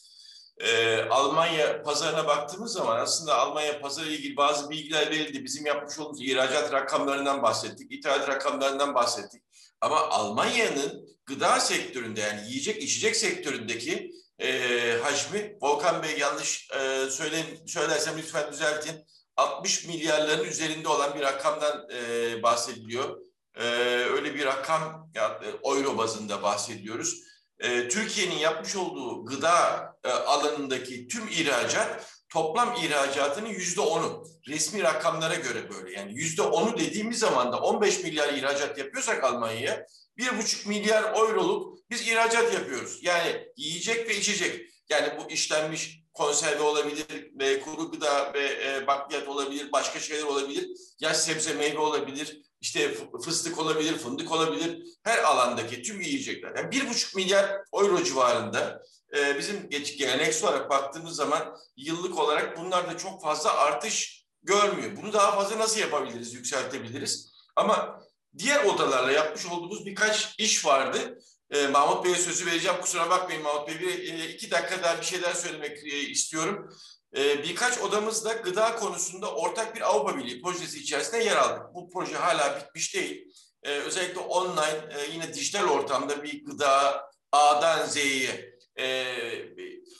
E, Almanya pazarına baktığımız zaman aslında Almanya pazarı ilgili bazı bilgiler verildi. Bizim yapmış olduğumuz ihracat rakamlarından bahsettik, ithalat rakamlarından bahsettik. Ama Almanya'nın gıda sektöründe yani yiyecek içecek sektöründeki e, hacmi Volkan Bey yanlış e, söyle, söylersem lütfen düzeltin 60 milyarların üzerinde olan bir rakamdan e, bahsediliyor. E, öyle bir rakam ya, e, euro bazında bahsediyoruz. E, Türkiye'nin yapmış olduğu gıda e, alanındaki tüm ihracat toplam ihracatının yüzde onu. Resmi rakamlara göre böyle. Yani yüzde onu dediğimiz zaman da 15 milyar ihracat yapıyorsak Almanya'ya bir buçuk milyar euroluk biz ihracat yapıyoruz. Yani yiyecek ve içecek. Yani bu işlenmiş konserve olabilir, ve kuru gıda ve e, bakliyat olabilir, başka şeyler olabilir. Yaş sebze meyve olabilir, işte fıstık olabilir, fındık olabilir. Her alandaki tüm yiyecekler. Yani bir buçuk milyar euro civarında e, bizim geç, geleneksel olarak baktığımız zaman yıllık olarak bunlar da çok fazla artış görmüyor. Bunu daha fazla nasıl yapabiliriz, yükseltebiliriz? Ama diğer odalarla yapmış olduğumuz birkaç iş vardı. E, Mahmut Bey'e sözü vereceğim. Kusura bakmayın Mahmut Bey. Bir, e, iki dakika daha bir şeyler söylemek e, istiyorum. E, birkaç odamızda gıda konusunda ortak bir Avrupa Birliği projesi içerisinde yer aldık. Bu proje hala bitmiş değil. E, özellikle online e, yine dijital ortamda bir gıda A'dan Z'ye e,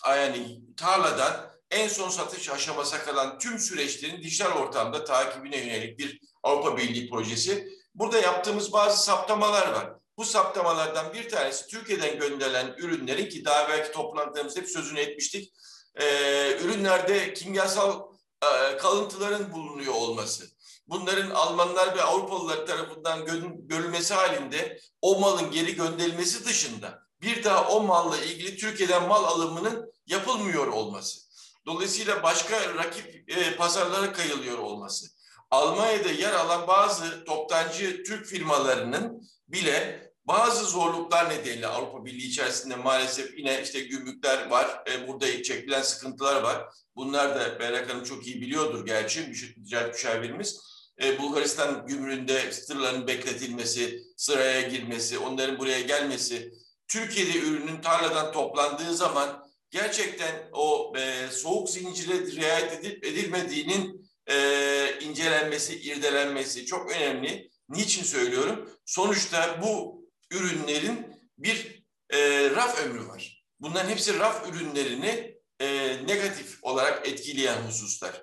yani tarladan en son satış aşamasına kalan tüm süreçlerin dijital ortamda takibine yönelik bir Avrupa Birliği projesi. Burada yaptığımız bazı saptamalar var. Bu saptamalardan bir tanesi Türkiye'den gönderilen ürünlerin ki daha belki toplantılarımızda hep sözünü etmiştik. E, ürünlerde kimyasal e, kalıntıların bulunuyor olması. Bunların Almanlar ve Avrupalılar tarafından görülmesi halinde o malın geri gönderilmesi dışında bir daha o malla ilgili Türkiye'den mal alımının yapılmıyor olması. Dolayısıyla başka rakip e, pazarlara kayılıyor olması. Almanya'da yer alan bazı toptancı Türk firmalarının bile bazı zorluklar nedeniyle Avrupa Birliği içerisinde maalesef yine işte gümrükler var. E, burada çekilen sıkıntılar var. Bunlar da Berrak Hanım çok iyi biliyordur gerçi ticaret müşavirimiz. E, Bulgaristan gümrüğünde tırların bekletilmesi, sıraya girmesi, onların buraya gelmesi, Türkiye'de ürünün tarladan toplandığı zaman gerçekten o e, soğuk zincire riayet edip edilmediğinin e, incelenmesi, irdelenmesi çok önemli. Niçin söylüyorum? Sonuçta bu ürünlerin bir e, raf ömrü var. Bunların hepsi raf ürünlerini e, negatif olarak etkileyen hususlar.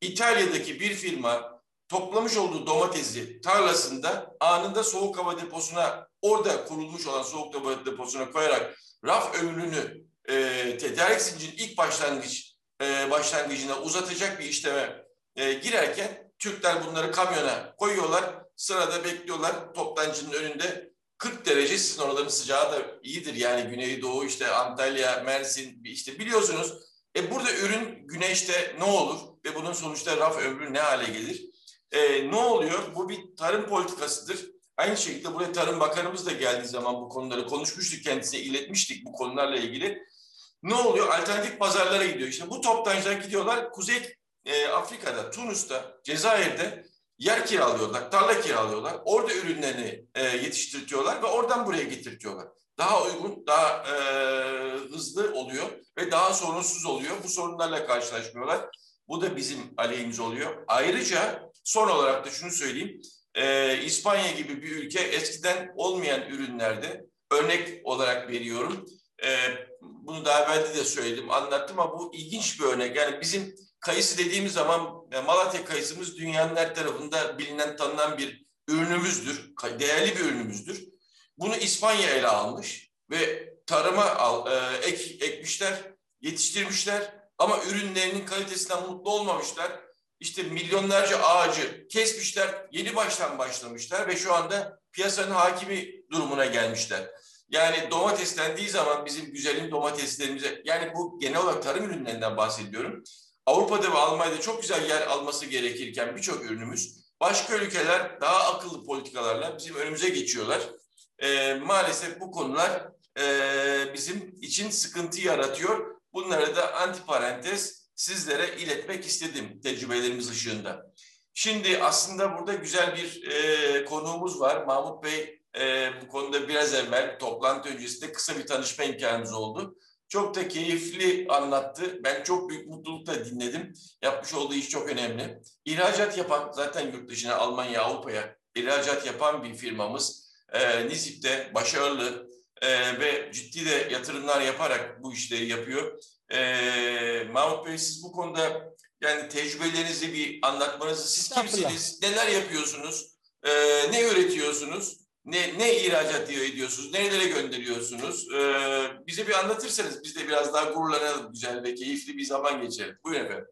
İtalya'daki bir firma toplamış olduğu domatesi tarlasında anında soğuk hava deposuna orada kurulmuş olan soğuk hava deposuna koyarak raf ömrünü e, tedarik zincirinin ilk başlangıç e, başlangıcına uzatacak bir işleme e, girerken Türkler bunları kamyona koyuyorlar. Sırada bekliyorlar toptancının önünde 40 derece sizin oraların sıcağı da iyidir yani Güneydoğu işte Antalya, Mersin işte biliyorsunuz. E burada ürün güneşte ne olur ve bunun sonuçta raf ömrü ne hale gelir? E, ne oluyor? Bu bir tarım politikasıdır. Aynı şekilde buraya Tarım Bakanımız da geldiği zaman bu konuları konuşmuştuk kendisine iletmiştik bu konularla ilgili. Ne oluyor? Alternatif pazarlara gidiyor. İşte bu toptancılar gidiyorlar Kuzey e, Afrika'da, Tunus'ta, Cezayir'de yer kiralıyorlar, tarla kiralıyorlar. Orada ürünlerini e, yetiştirtiyorlar ve oradan buraya getirtiyorlar. Daha uygun, daha e, hızlı oluyor ve daha sorunsuz oluyor. Bu sorunlarla karşılaşmıyorlar. Bu da bizim aleyhimiz oluyor. Ayrıca son olarak da şunu söyleyeyim. E, İspanya gibi bir ülke eskiden olmayan ürünlerde örnek olarak veriyorum. E, bunu daha evvel de söyledim, anlattım ama bu ilginç bir örnek. Yani bizim kayısı dediğimiz zaman e, Malatya kayısımız dünyanın her tarafında bilinen, tanınan bir ürünümüzdür. Değerli bir ürünümüzdür. Bunu İspanya ele almış ve tarıma al, e, ek, ekmişler, yetiştirmişler ama ürünlerinin kalitesinden mutlu olmamışlar. İşte milyonlarca ağacı kesmişler, yeni baştan başlamışlar ve şu anda piyasanın hakimi durumuna gelmişler. Yani domates dendiği zaman bizim güzelim domateslerimize, yani bu genel olarak tarım ürünlerinden bahsediyorum. Avrupa'da ve Almanya'da çok güzel yer alması gerekirken birçok ürünümüz başka ülkeler daha akıllı politikalarla bizim önümüze geçiyorlar. E, maalesef bu konular e, bizim için sıkıntı yaratıyor. Bunları da antiparantez sizlere iletmek istedim tecrübelerimiz ışığında. Şimdi aslında burada güzel bir e, konuğumuz var. Mahmut Bey e, bu konuda biraz evvel toplantı öncesinde kısa bir tanışma imkanımız oldu. Çok da keyifli anlattı. Ben çok büyük mutlulukla dinledim. Yapmış olduğu iş çok önemli. İhracat yapan, zaten yurt dışına, Almanya, Avrupa'ya ihracat yapan bir firmamız. E, Nizip'te başarılı e, ve ciddi de yatırımlar yaparak bu işleri yapıyor. E, Mahmut Bey siz bu konuda yani tecrübelerinizi bir anlatmanızı, siz kimsiniz, neler yapıyorsunuz, e, ne üretiyorsunuz? Ne, ne ihracat ediyorsunuz, nerelere gönderiyorsunuz? Ee, bize bir anlatırsanız biz de biraz daha gururlanalım, güzel ve keyifli bir zaman geçirelim. Buyurun efendim.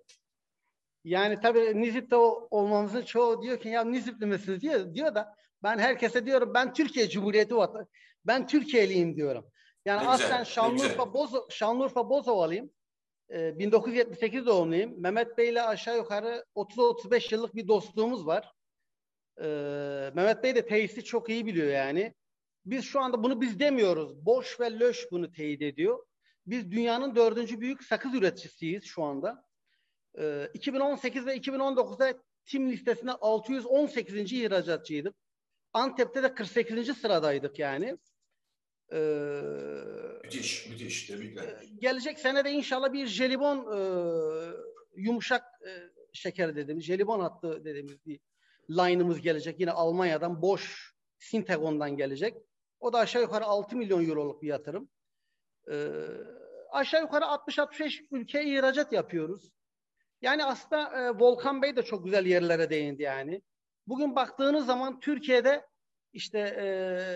Yani tabii Nizip'te olmamızın çoğu diyor ki ya Nizipli misiniz diyor, diyor da ben herkese diyorum ben Türkiye Cumhuriyeti vatan, ben Türkiye'liyim diyorum. Yani ne aslen güzel, Şanlıurfa, Bozo, Şanlıurfa Bozovalıyım. Ee, 1978 doğumluyum. Mehmet Bey ile aşağı yukarı 30-35 yıllık bir dostluğumuz var. Ee, Mehmet Bey de teyisi çok iyi biliyor yani. Biz şu anda bunu biz demiyoruz. Boş ve Löş bunu teyit ediyor. Biz dünyanın dördüncü büyük sakız üreticisiyiz şu anda. Ee, 2018 ve 2019'da tim listesinde 618. ihracatçıydık. Antep'te de 48. sıradaydık yani. Ee, müthiş, müthiş. Tebrikler. E, gelecek sene de inşallah bir jelibon e, yumuşak e, şeker dediğimiz, jelibon hattı dediğimiz bir line'ımız gelecek. Yine Almanya'dan boş Sintegon'dan gelecek. O da aşağı yukarı 6 milyon euroluk bir yatırım. Ee, aşağı yukarı 60-65 ülkeye ihracat yapıyoruz. Yani aslında e, Volkan Bey de çok güzel yerlere değindi yani. Bugün baktığınız zaman Türkiye'de işte e,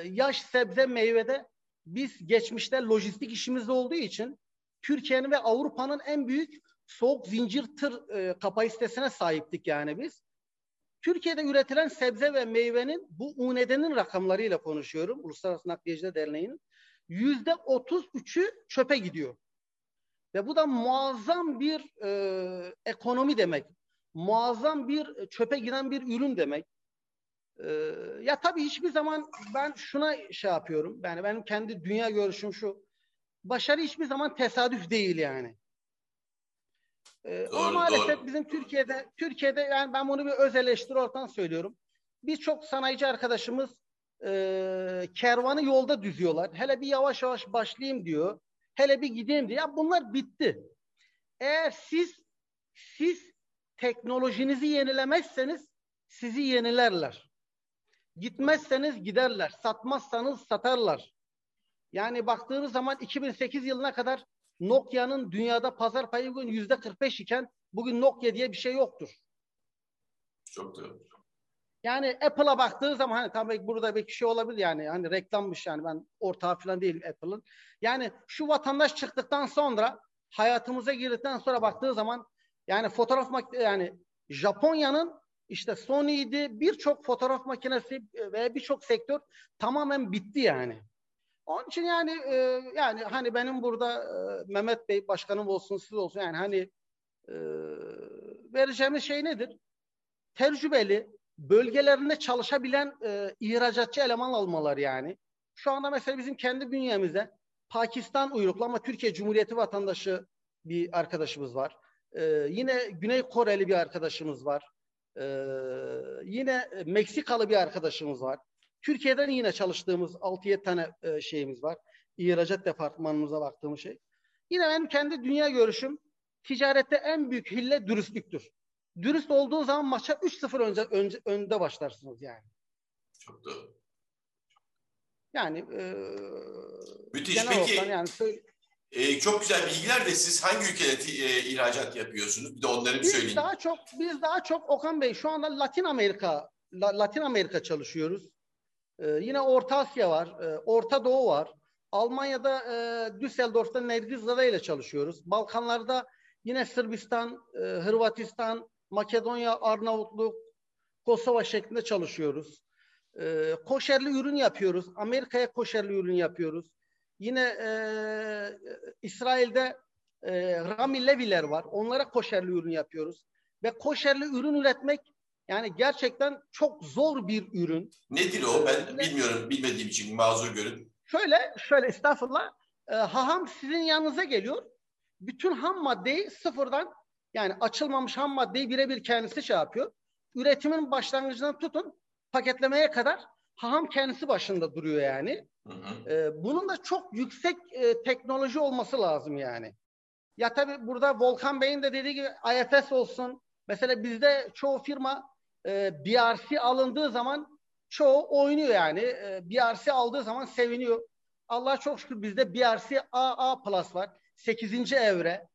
yaş sebze meyvede biz geçmişte lojistik işimizde olduğu için Türkiye'nin ve Avrupa'nın en büyük soğuk zincir tır e, kapasitesine sahiptik yani biz. Türkiye'de üretilen sebze ve meyvenin bu UNED'nin rakamlarıyla konuşuyorum. Uluslararası Nakliyeciler Derneği'nin. Yüzde otuz üçü çöpe gidiyor. Ve bu da muazzam bir e, ekonomi demek. Muazzam bir çöpe giden bir ürün demek. E, ya tabii hiçbir zaman ben şuna şey yapıyorum. Yani benim kendi dünya görüşüm şu. Başarı hiçbir zaman tesadüf değil yani. Ee, doğru, ama maalesef doğru. bizim Türkiye'de Türkiye'de yani ben bunu bir öz eleştiri ortadan söylüyorum. Birçok sanayici arkadaşımız e, kervanı yolda düzüyorlar. Hele bir yavaş yavaş başlayayım diyor. Hele bir gideyim diyor. Ya bunlar bitti. Eğer siz siz teknolojinizi yenilemezseniz sizi yenilerler. Gitmezseniz giderler. Satmazsanız satarlar. Yani baktığınız zaman 2008 yılına kadar Nokia'nın dünyada pazar payı bugün yüzde 45 iken bugün Nokia diye bir şey yoktur. Çok doğru. Yani Apple'a baktığı zaman hani tabii burada bir şey olabilir yani hani reklammış yani ben ortağı falan değil Apple'ın. Yani şu vatandaş çıktıktan sonra hayatımıza girdikten sonra baktığı zaman yani fotoğraf yani Japonya'nın işte Sony'ydi birçok fotoğraf makinesi ve birçok sektör tamamen bitti yani. Onun için yani e, yani hani benim burada e, Mehmet Bey başkanım olsun siz olsun yani hani e, vereceğimiz şey nedir? Tecrübeli, bölgelerinde çalışabilen e, ihracatçı eleman almalar yani. Şu anda mesela bizim kendi bünyemizde Pakistan uyruklu ama Türkiye Cumhuriyeti vatandaşı bir arkadaşımız var. Ee, yine Güney Koreli bir arkadaşımız var. Ee, yine Meksikalı bir arkadaşımız var. Türkiye'den yine çalıştığımız 6-7 tane e, şeyimiz var. İhracat departmanımıza baktığımız şey. Yine benim kendi dünya görüşüm ticarette en büyük hille dürüstlüktür. Dürüst olduğu zaman maça 3-0 önce, önce, önde başlarsınız yani. Çok doğru. Yani e, Müthiş. Peki yani e, çok güzel bilgiler de siz hangi ülkede e, ihracat yapıyorsunuz? Bir de onları bir biz söyleyin. Daha çok biz daha çok Okan Bey şu anda Latin Amerika La, Latin Amerika çalışıyoruz. Ee, yine Orta Asya var, e, Orta Doğu var. Almanya'da e, Düsseldorf'ta Nergizada ile çalışıyoruz. Balkanlarda yine Sırbistan, e, Hırvatistan, Makedonya, Arnavutluk, Kosova şeklinde çalışıyoruz. E, koşerli ürün yapıyoruz. Amerika'ya koşerli ürün yapıyoruz. Yine e, İsrail'de e, Rami Leviler var. Onlara koşerli ürün yapıyoruz. Ve koşerli ürün üretmek yani gerçekten çok zor bir ürün. Nedir o? Ben ee, bilmiyorum. Bilmediğim için mazur görün. Şöyle, şöyle estağfurullah. E, haham sizin yanınıza geliyor. Bütün ham maddeyi sıfırdan yani açılmamış ham maddeyi birebir kendisi şey yapıyor. Üretimin başlangıcından tutun paketlemeye kadar haham kendisi başında duruyor yani. Hı hı. E, bunun da çok yüksek e, teknoloji olması lazım yani. Ya tabii burada Volkan Bey'in de dediği gibi IFS olsun. Mesela bizde çoğu firma e, BRC alındığı zaman çoğu oynuyor yani. E, BRC aldığı zaman seviniyor. Allah çok şükür bizde BRC AA Plus var. 8. evre.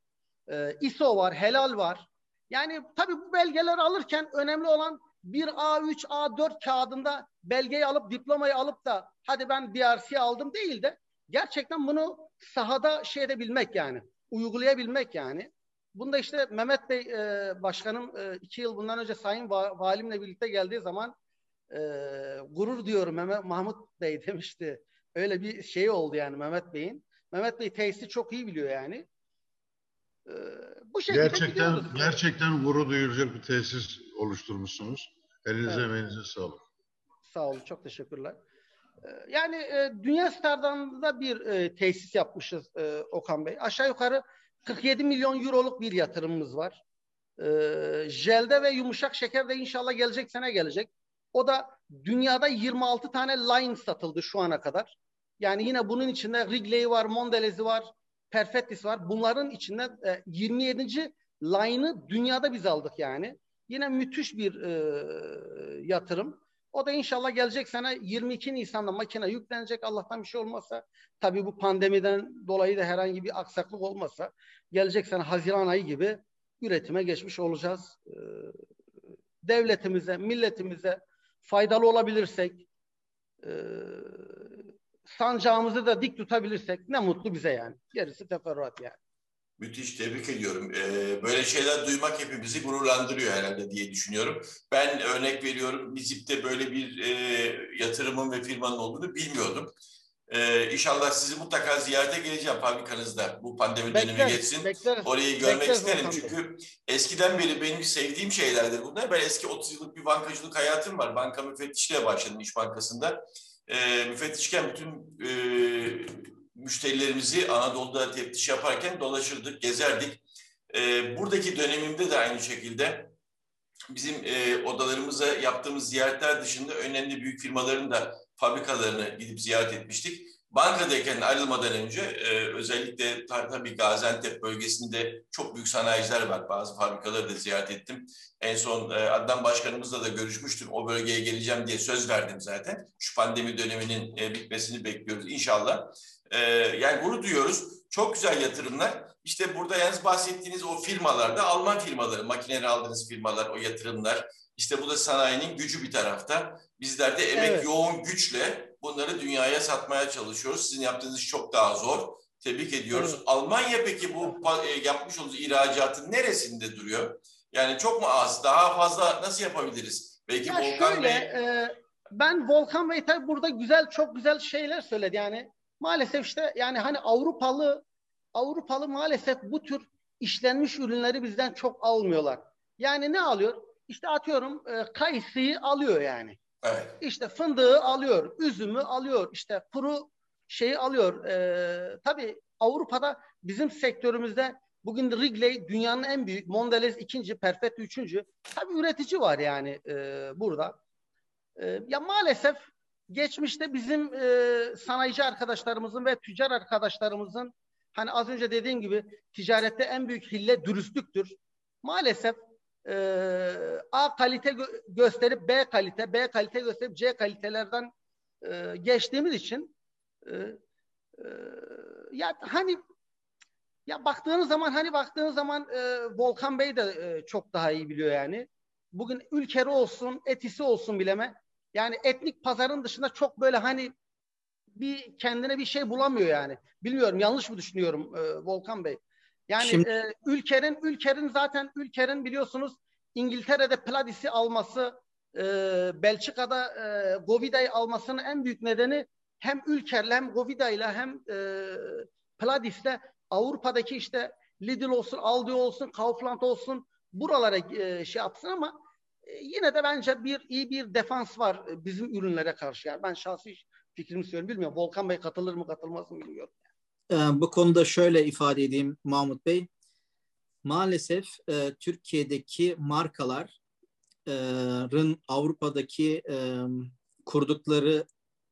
E, ISO var, helal var. Yani tabii bu belgeleri alırken önemli olan bir A3, A4 kağıdında belgeyi alıp diplomayı alıp da hadi ben DRC aldım değil de gerçekten bunu sahada şey edebilmek yani uygulayabilmek yani. Bunda işte Mehmet Bey e, başkanım e, iki yıl bundan önce Sayın Va Valimle birlikte geldiği zaman e, gurur diyorum Mehmet Mahmut Bey demişti. Öyle bir şey oldu yani Mehmet Bey'in. Mehmet Bey tesisi çok iyi biliyor yani. E, bu şekilde gerçekten gerçekten gurur duyulacak bir tesis oluşturmuşsunuz. Elinize evet. emeğinize sağlık. Sağ olun. Çok teşekkürler. Ee, yani e, dünya standartında bir e, tesis yapmışız e, Okan Bey. Aşağı yukarı 47 milyon euroluk bir yatırımımız var. E, jelde ve yumuşak şeker de inşallah gelecek sene gelecek. O da dünyada 26 tane line satıldı şu ana kadar. Yani yine bunun içinde Wrigley var, Mondelez'i var, Perfettis var. Bunların içinde e, 27. line'ı dünyada biz aldık yani. Yine müthiş bir e, yatırım. O da inşallah gelecek sene 22 Nisan'da makine yüklenecek. Allah'tan bir şey olmazsa tabii bu pandemiden dolayı da herhangi bir aksaklık olmazsa gelecek sene Haziran ayı gibi üretime geçmiş olacağız. Ee, devletimize, milletimize faydalı olabilirsek e, sancağımızı da dik tutabilirsek ne mutlu bize yani. Gerisi teferruat yani. Müthiş, tebrik ediyorum. Ee, böyle şeyler duymak hepimizi gururlandırıyor herhalde diye düşünüyorum. Ben örnek veriyorum, Bizip'te böyle bir e, yatırımın ve firmanın olduğunu bilmiyordum. Ee, inşallah sizi mutlaka ziyarete geleceğim fabrikanızda. Bu pandemi Bekler, dönemi geçsin. Bekleriz, Orayı görmek bekleriz isterim. Çünkü eskiden beri benim sevdiğim şeylerdir bunlar. Ben eski 30 yıllık bir bankacılık hayatım var. Banka müfettişliğe başladım İş Bankası'nda. Ee, müfettişken bütün e, müşterilerimizi Anadolu'da teftiş yaparken dolaşırdık, gezerdik. E, buradaki dönemimde de aynı şekilde bizim e, odalarımıza yaptığımız ziyaretler dışında önemli büyük firmaların da fabrikalarını gidip ziyaret etmiştik. Bankadayken ayrılmadan önce e, özellikle tabii Gaziantep bölgesinde çok büyük sanayiciler var. Bazı fabrikaları da ziyaret ettim. En son e, Adnan Başkanımızla da görüşmüştüm. O bölgeye geleceğim diye söz verdim zaten. Şu pandemi döneminin e, bitmesini bekliyoruz inşallah. E, yani bunu duyuyoruz. Çok güzel yatırımlar. İşte burada yalnız bahsettiğiniz o firmalarda Alman firmaları, makineleri aldığınız firmalar, o yatırımlar, İşte bu da sanayinin gücü bir tarafta. Bizler de emek Evet. yoğun güçle bunları dünyaya satmaya çalışıyoruz. Sizin yaptığınız iş çok daha zor. Tebrik ediyoruz. Evet. Almanya peki bu e, yapmış olduğunuz ihracatın neresinde duruyor? Yani çok mu az? Daha fazla nasıl yapabiliriz? Belki Ya Volkan şöyle, Bey e, ben Volkan Bey tabii burada güzel, çok güzel şeyler söyledi. Yani maalesef işte yani hani Avrupalı Avrupalı maalesef bu tür işlenmiş ürünleri bizden çok almıyorlar. Yani ne alıyor? İşte atıyorum e, kayısıyı alıyor yani. evet. İşte fındığı alıyor, üzümü alıyor, işte kuru şeyi alıyor. Ee, tabii Avrupa'da bizim sektörümüzde bugün Wrigley dünyanın en büyük, Mondelez ikinci, Perfetto üçüncü. Tabii üretici var yani e, burada. E, ya maalesef geçmişte bizim e, sanayici arkadaşlarımızın ve tüccar arkadaşlarımızın hani az önce dediğim gibi ticarette en büyük hille dürüstlüktür. Maalesef e, A kalite gö- gösterip B kalite, B kalite gösterip C kalitelerden e, geçtiğimiz için e, e, ya hani ya baktığınız zaman hani baktığınız zaman e, Volkan Bey de e, çok daha iyi biliyor yani. Bugün ülkeri olsun, etisi olsun bileme. Yani etnik pazarın dışında çok böyle hani bir kendine bir şey bulamıyor yani. Bilmiyorum yanlış mı düşünüyorum e, Volkan Bey? Yani Şimdi- e, ülkenin ülkenin zaten ülkenin biliyorsunuz İngiltere'de Pladis'i alması, e, Belçika'da e, Govida'yı almasının en büyük nedeni hem Ülker'le hem Govida'yla hem e, Pladis'le Avrupa'daki işte Lidl olsun, Aldi olsun, Kaufland olsun buralara e, şey yapsın ama yine de bence bir iyi bir defans var e, bizim ürünlere karşı. Yani ben şahsi fikrimi söylüyorum. Bilmiyorum. Volkan Bey katılır mı katılmaz mı bilmiyorum. Ee, bu konuda şöyle ifade edeyim Mahmut Bey. Maalesef e, Türkiye'deki markaların Avrupa'daki e, kurdukları,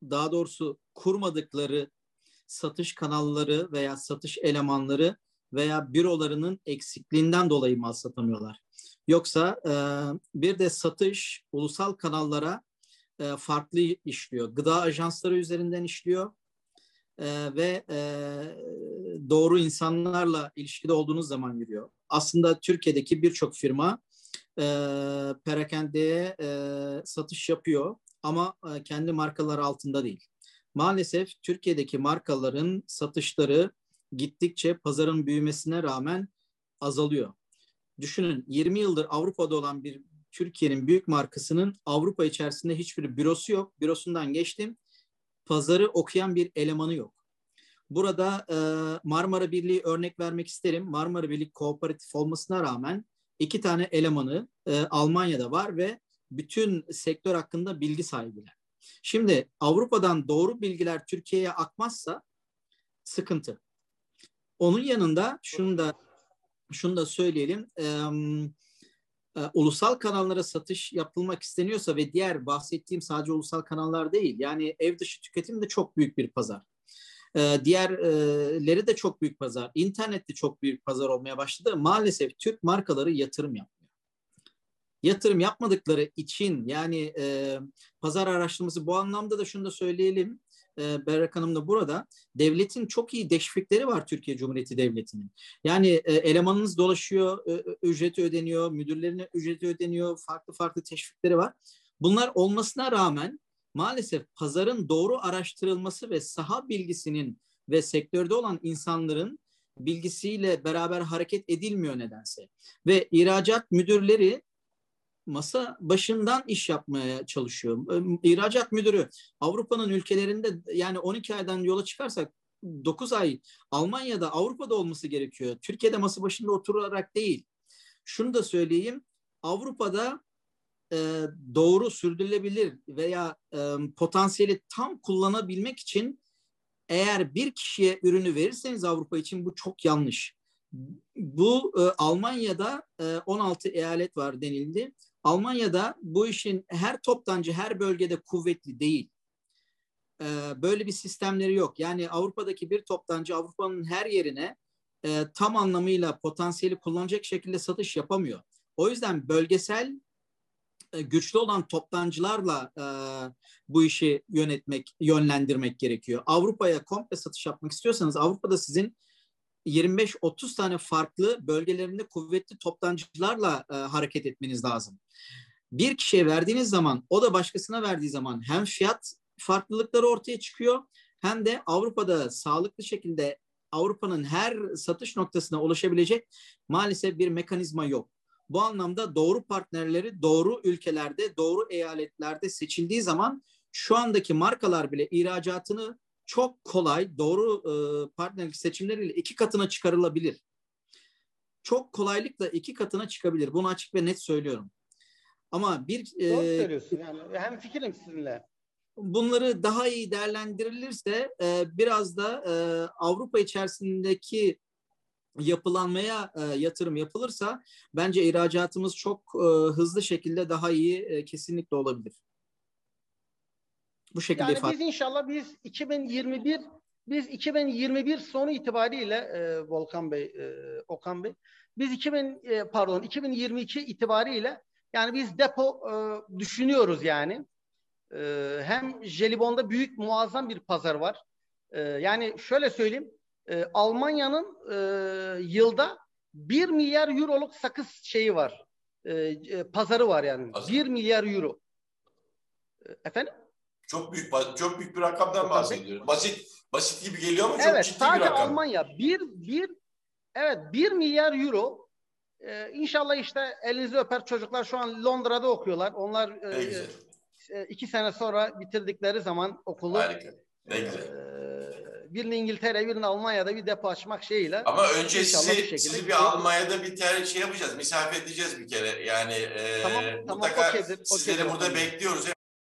daha doğrusu kurmadıkları satış kanalları veya satış elemanları veya bürolarının eksikliğinden dolayı mal satamıyorlar. Yoksa e, bir de satış ulusal kanallara e, farklı işliyor. Gıda ajansları üzerinden işliyor e, ve e, doğru insanlarla ilişkide olduğunuz zaman yürüyor. Aslında Türkiye'deki birçok firma e, perakendeye e, satış yapıyor ama e, kendi markaları altında değil. Maalesef Türkiye'deki markaların satışları gittikçe pazarın büyümesine rağmen azalıyor. Düşünün 20 yıldır Avrupa'da olan bir Türkiye'nin büyük markasının Avrupa içerisinde hiçbir bürosu yok. Bürosundan geçtim. Pazarı okuyan bir elemanı yok. Burada e, Marmara Birliği örnek vermek isterim. Marmara Birliği kooperatif olmasına rağmen iki tane elemanı e, Almanya'da var ve bütün sektör hakkında bilgi sahibiler. Şimdi Avrupa'dan doğru bilgiler Türkiye'ye akmazsa sıkıntı. Onun yanında şunu da şunu da söyleyelim. E, ulusal kanallara satış yapılmak isteniyorsa ve diğer bahsettiğim sadece ulusal kanallar değil. Yani ev dışı tüketim de çok büyük bir pazar. E, diğerleri de çok büyük pazar. İnternette çok büyük pazar olmaya başladı. Maalesef Türk markaları yatırım yapmıyor. Yatırım yapmadıkları için yani e, pazar araştırması bu anlamda da şunu da söyleyelim. E, Berrak Hanım da burada. Devletin çok iyi teşvikleri var Türkiye Cumhuriyeti Devleti'nin. Yani e, elemanınız dolaşıyor, e, ücreti ödeniyor, müdürlerine ücreti ödeniyor, farklı farklı teşvikleri var. Bunlar olmasına rağmen maalesef pazarın doğru araştırılması ve saha bilgisinin ve sektörde olan insanların bilgisiyle beraber hareket edilmiyor nedense. Ve ihracat müdürleri masa başından iş yapmaya çalışıyor. İhracat müdürü Avrupa'nın ülkelerinde yani 12 aydan yola çıkarsak 9 ay Almanya'da Avrupa'da olması gerekiyor. Türkiye'de masa başında oturarak değil. Şunu da söyleyeyim. Avrupa'da e, doğru sürdürülebilir veya e, potansiyeli tam kullanabilmek için eğer bir kişiye ürünü verirseniz Avrupa için bu çok yanlış. Bu e, Almanya'da e, 16 eyalet var denildi. Almanya'da bu işin her toptancı her bölgede kuvvetli değil. E, böyle bir sistemleri yok. Yani Avrupa'daki bir toptancı Avrupa'nın her yerine e, tam anlamıyla potansiyeli kullanacak şekilde satış yapamıyor. O yüzden bölgesel güçlü olan toptancılarla e, bu işi yönetmek, yönlendirmek gerekiyor. Avrupa'ya komple satış yapmak istiyorsanız Avrupa'da sizin 25-30 tane farklı bölgelerinde kuvvetli toptancılarla e, hareket etmeniz lazım. Bir kişiye verdiğiniz zaman o da başkasına verdiği zaman hem fiyat farklılıkları ortaya çıkıyor hem de Avrupa'da sağlıklı şekilde Avrupa'nın her satış noktasına ulaşabilecek maalesef bir mekanizma yok. Bu anlamda doğru partnerleri doğru ülkelerde, doğru eyaletlerde seçildiği zaman şu andaki markalar bile ihracatını çok kolay doğru e, partnerlik seçimleriyle iki katına çıkarılabilir. Çok kolaylıkla iki katına çıkabilir. Bunu açık ve net söylüyorum. Ama bir Doğru e, söylüyorsun yani. Hem fikrim sizinle. Bunları daha iyi değerlendirilirse e, biraz da e, Avrupa içerisindeki yapılanmaya e, yatırım yapılırsa bence ihracatımız çok e, hızlı şekilde daha iyi e, kesinlikle olabilir. Bu şekilde yani ifade. biz inşallah biz 2021 biz 2021 sonu itibariyle e, Volkan Bey, e, Okan Bey, biz 2000 e, pardon 2022 itibariyle yani biz depo e, düşünüyoruz yani. E, hem jelibonda büyük muazzam bir pazar var. E, yani şöyle söyleyeyim, e, Almanya'nın e, yılda 1 milyar euroluk sakız şeyi var. E, e, pazarı var yani. Pazar. 1 milyar euro. E, efendim? Çok büyük çok büyük bir rakamdan bahsediyoruz. Basit basit gibi geliyor ama çok evet, ciddi bir rakam. Evet, Almanya bir bir evet 1 milyar euro ee, inşallah işte elinizi öper çocuklar şu an Londra'da okuyorlar. Onlar e, e, iki sene sonra bitirdikleri zaman okulu Harika. Ne güzel. E, birini İngiltere, birini Almanya'da bir depo açmak şeyiyle. Ama önce sizi, bir sizi bir Almanya'da bir ter şey yapacağız. Misafir edeceğiz bir kere. Yani e, tamam, mutlaka tamam, okeydir, sizleri okeydir, burada bekliyoruz.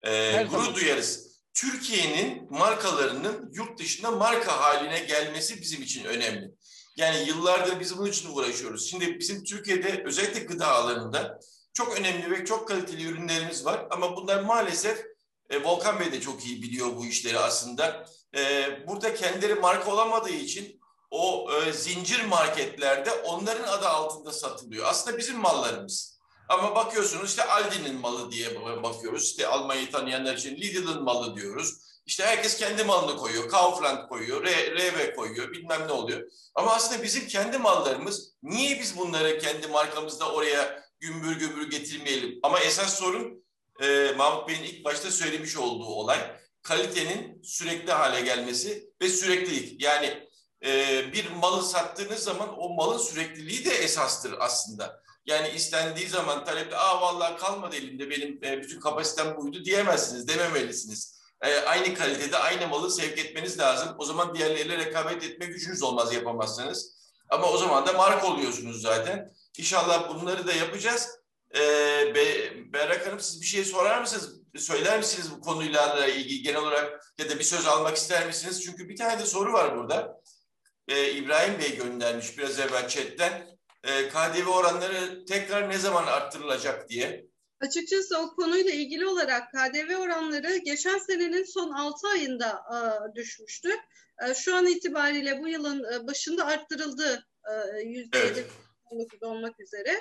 E, gurur duyarız. Türkiye'nin markalarının yurt dışında marka haline gelmesi bizim için önemli. Yani yıllardır biz bunun için uğraşıyoruz. Şimdi bizim Türkiye'de özellikle gıda alanında çok önemli ve çok kaliteli ürünlerimiz var. Ama bunlar maalesef e, Volkan Bey de çok iyi biliyor bu işleri aslında. E, burada kendileri marka olamadığı için o e, zincir marketlerde onların adı altında satılıyor. Aslında bizim mallarımız. Ama bakıyorsunuz işte Aldi'nin malı diye bakıyoruz. İşte Almanya'yı tanıyanlar için Lidl'ın malı diyoruz. İşte herkes kendi malını koyuyor. Kaufland koyuyor, Rewe koyuyor, bilmem ne oluyor. Ama aslında bizim kendi mallarımız, niye biz bunları kendi markamızda oraya gümbür gümbür getirmeyelim? Ama esas sorun e, Mahmut Bey'in ilk başta söylemiş olduğu olay, kalitenin sürekli hale gelmesi ve süreklilik. Yani e, bir malı sattığınız zaman o malın sürekliliği de esastır aslında. Yani istendiği zaman talepte aa vallahi kalmadı elimde benim e, bütün kapasitem buydu diyemezsiniz, dememelisiniz. E, aynı kalitede aynı malı sevk etmeniz lazım. O zaman diğerleriyle rekabet etme gücünüz olmaz yapamazsanız. Ama o zaman da marka oluyorsunuz zaten. İnşallah bunları da yapacağız. E, Be Berrak Hanım siz bir şey sorar mısınız? Söyler misiniz bu konuyla ilgili genel olarak ya da bir söz almak ister misiniz? Çünkü bir tane de soru var burada. E, İbrahim Bey göndermiş biraz evvel chatten. E, KDV oranları tekrar ne zaman arttırılacak diye. Açıkçası o konuyla ilgili olarak KDV oranları geçen senenin son 6 ayında e, düşmüştü. E, şu an itibariyle bu yılın e, başında arttırıldı e, yüzde evet. olmak üzere.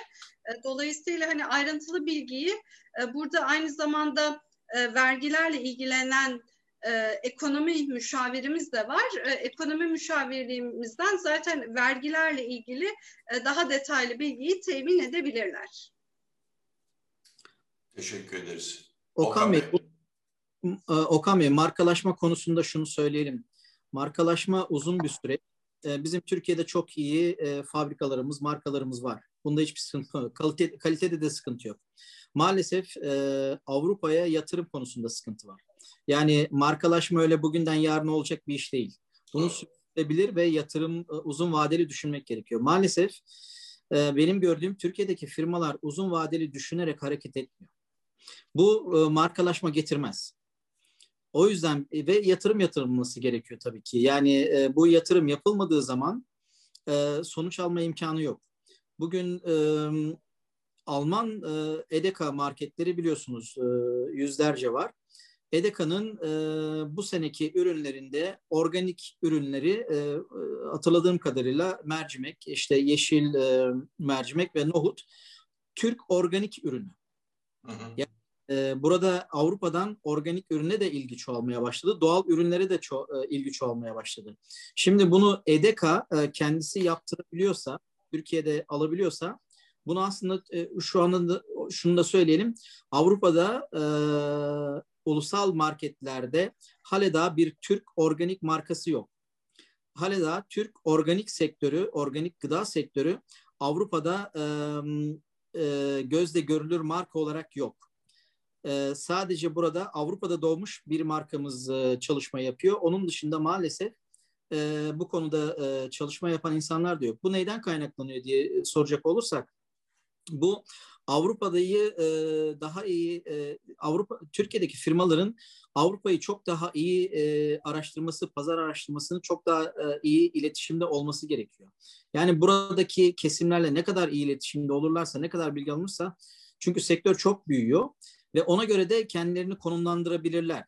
E, dolayısıyla hani ayrıntılı bilgiyi e, burada aynı zamanda e, vergilerle ilgilenen e, ekonomi müşavirimiz de var. E, ekonomi müşavirliğimizden zaten vergilerle ilgili e, daha detaylı bilgiyi temin edebilirler. Teşekkür ederiz. Okan, Bey, e, Okan Bey, markalaşma konusunda şunu söyleyelim. Markalaşma uzun bir süre. E, bizim Türkiye'de çok iyi e, fabrikalarımız, markalarımız var. Bunda hiçbir sıkıntı yok. Kalite, kalitede de sıkıntı yok. Maalesef Avrupa'ya yatırım konusunda sıkıntı var. Yani markalaşma öyle bugünden yarın olacak bir iş değil. Bunu sürdürülebilir ve yatırım uzun vadeli düşünmek gerekiyor. Maalesef benim gördüğüm Türkiye'deki firmalar uzun vadeli düşünerek hareket etmiyor. Bu e, markalaşma getirmez. O yüzden e, ve yatırım yatırılması gerekiyor tabii ki. Yani e, bu yatırım yapılmadığı zaman e, sonuç alma imkanı yok. Bugün e, Alman e, Edeka marketleri biliyorsunuz e, yüzlerce var. Edeka'nın e, bu seneki ürünlerinde organik ürünleri e, hatırladığım kadarıyla mercimek, işte yeşil e, mercimek ve nohut Türk organik ürünü. Hı hı. Yani e, burada Avrupa'dan organik ürüne de ilgi çoğalmaya başladı. Doğal ürünlere de ço- e, ilgi çoğalmaya başladı. Şimdi bunu EDEKA e, kendisi yaptırabiliyorsa, Türkiye'de alabiliyorsa bunu aslında e, şu anda şunu da söyleyelim. Avrupa'da e, ulusal marketlerde hala bir Türk organik markası yok. Hala Türk organik sektörü, organik gıda sektörü Avrupa'da e, e, gözle görülür marka olarak yok. E, sadece burada Avrupa'da doğmuş bir markamız e, çalışma yapıyor. Onun dışında maalesef e, bu konuda e, çalışma yapan insanlar da yok. Bu neyden kaynaklanıyor diye soracak olursak bu Avrupa'dayı e, daha iyi e, Avrupa Türkiye'deki firmaların Avrupa'yı çok daha iyi e, araştırması, pazar araştırmasını çok daha e, iyi iletişimde olması gerekiyor. Yani buradaki kesimlerle ne kadar iyi iletişimde olurlarsa, ne kadar bilgi alınırsa çünkü sektör çok büyüyor ve ona göre de kendilerini konumlandırabilirler.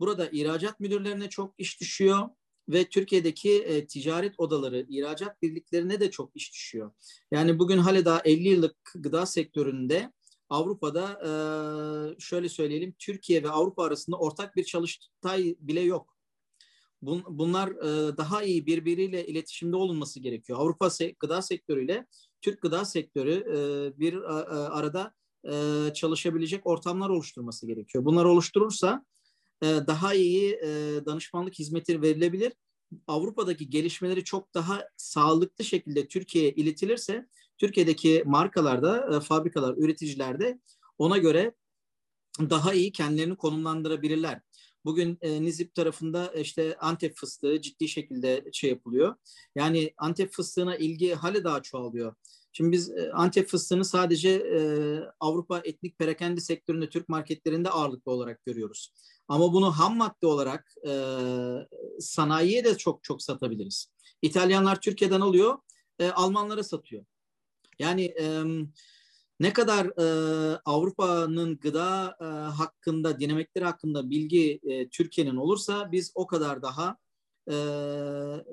Burada ihracat müdürlerine çok iş düşüyor ve Türkiye'deki e, ticaret odaları, ihracat birliklerine de çok iş düşüyor. Yani bugün hala daha 50 yıllık gıda sektöründe Avrupa'da e, şöyle söyleyelim Türkiye ve Avrupa arasında ortak bir çalıştay bile yok. Bun, bunlar e, daha iyi birbiriyle iletişimde olunması gerekiyor. Avrupa se gıda sektörüyle Türk gıda sektörü e, bir e, arada e, çalışabilecek ortamlar oluşturması gerekiyor. Bunlar oluşturursa e, daha iyi e, danışmanlık hizmeti verilebilir. Avrupa'daki gelişmeleri çok daha sağlıklı şekilde Türkiye'ye iletilirse Türkiye'deki markalarda, e, fabrikalar, üreticiler de ona göre daha iyi kendilerini konumlandırabilirler. Bugün e, Nizip tarafında işte Antep fıstığı ciddi şekilde şey yapılıyor. Yani Antep fıstığına ilgi hali daha çoğalıyor. Şimdi biz e, Antep fıstığını sadece e, Avrupa etnik perakende sektöründe Türk marketlerinde ağırlıklı olarak görüyoruz. Ama bunu ham madde olarak e, sanayiye de çok çok satabiliriz. İtalyanlar Türkiye'den alıyor, e, Almanlara satıyor. Yani e, ne kadar e, Avrupa'nın gıda e, hakkında, dinamikleri hakkında bilgi e, Türkiye'nin olursa biz o kadar daha e,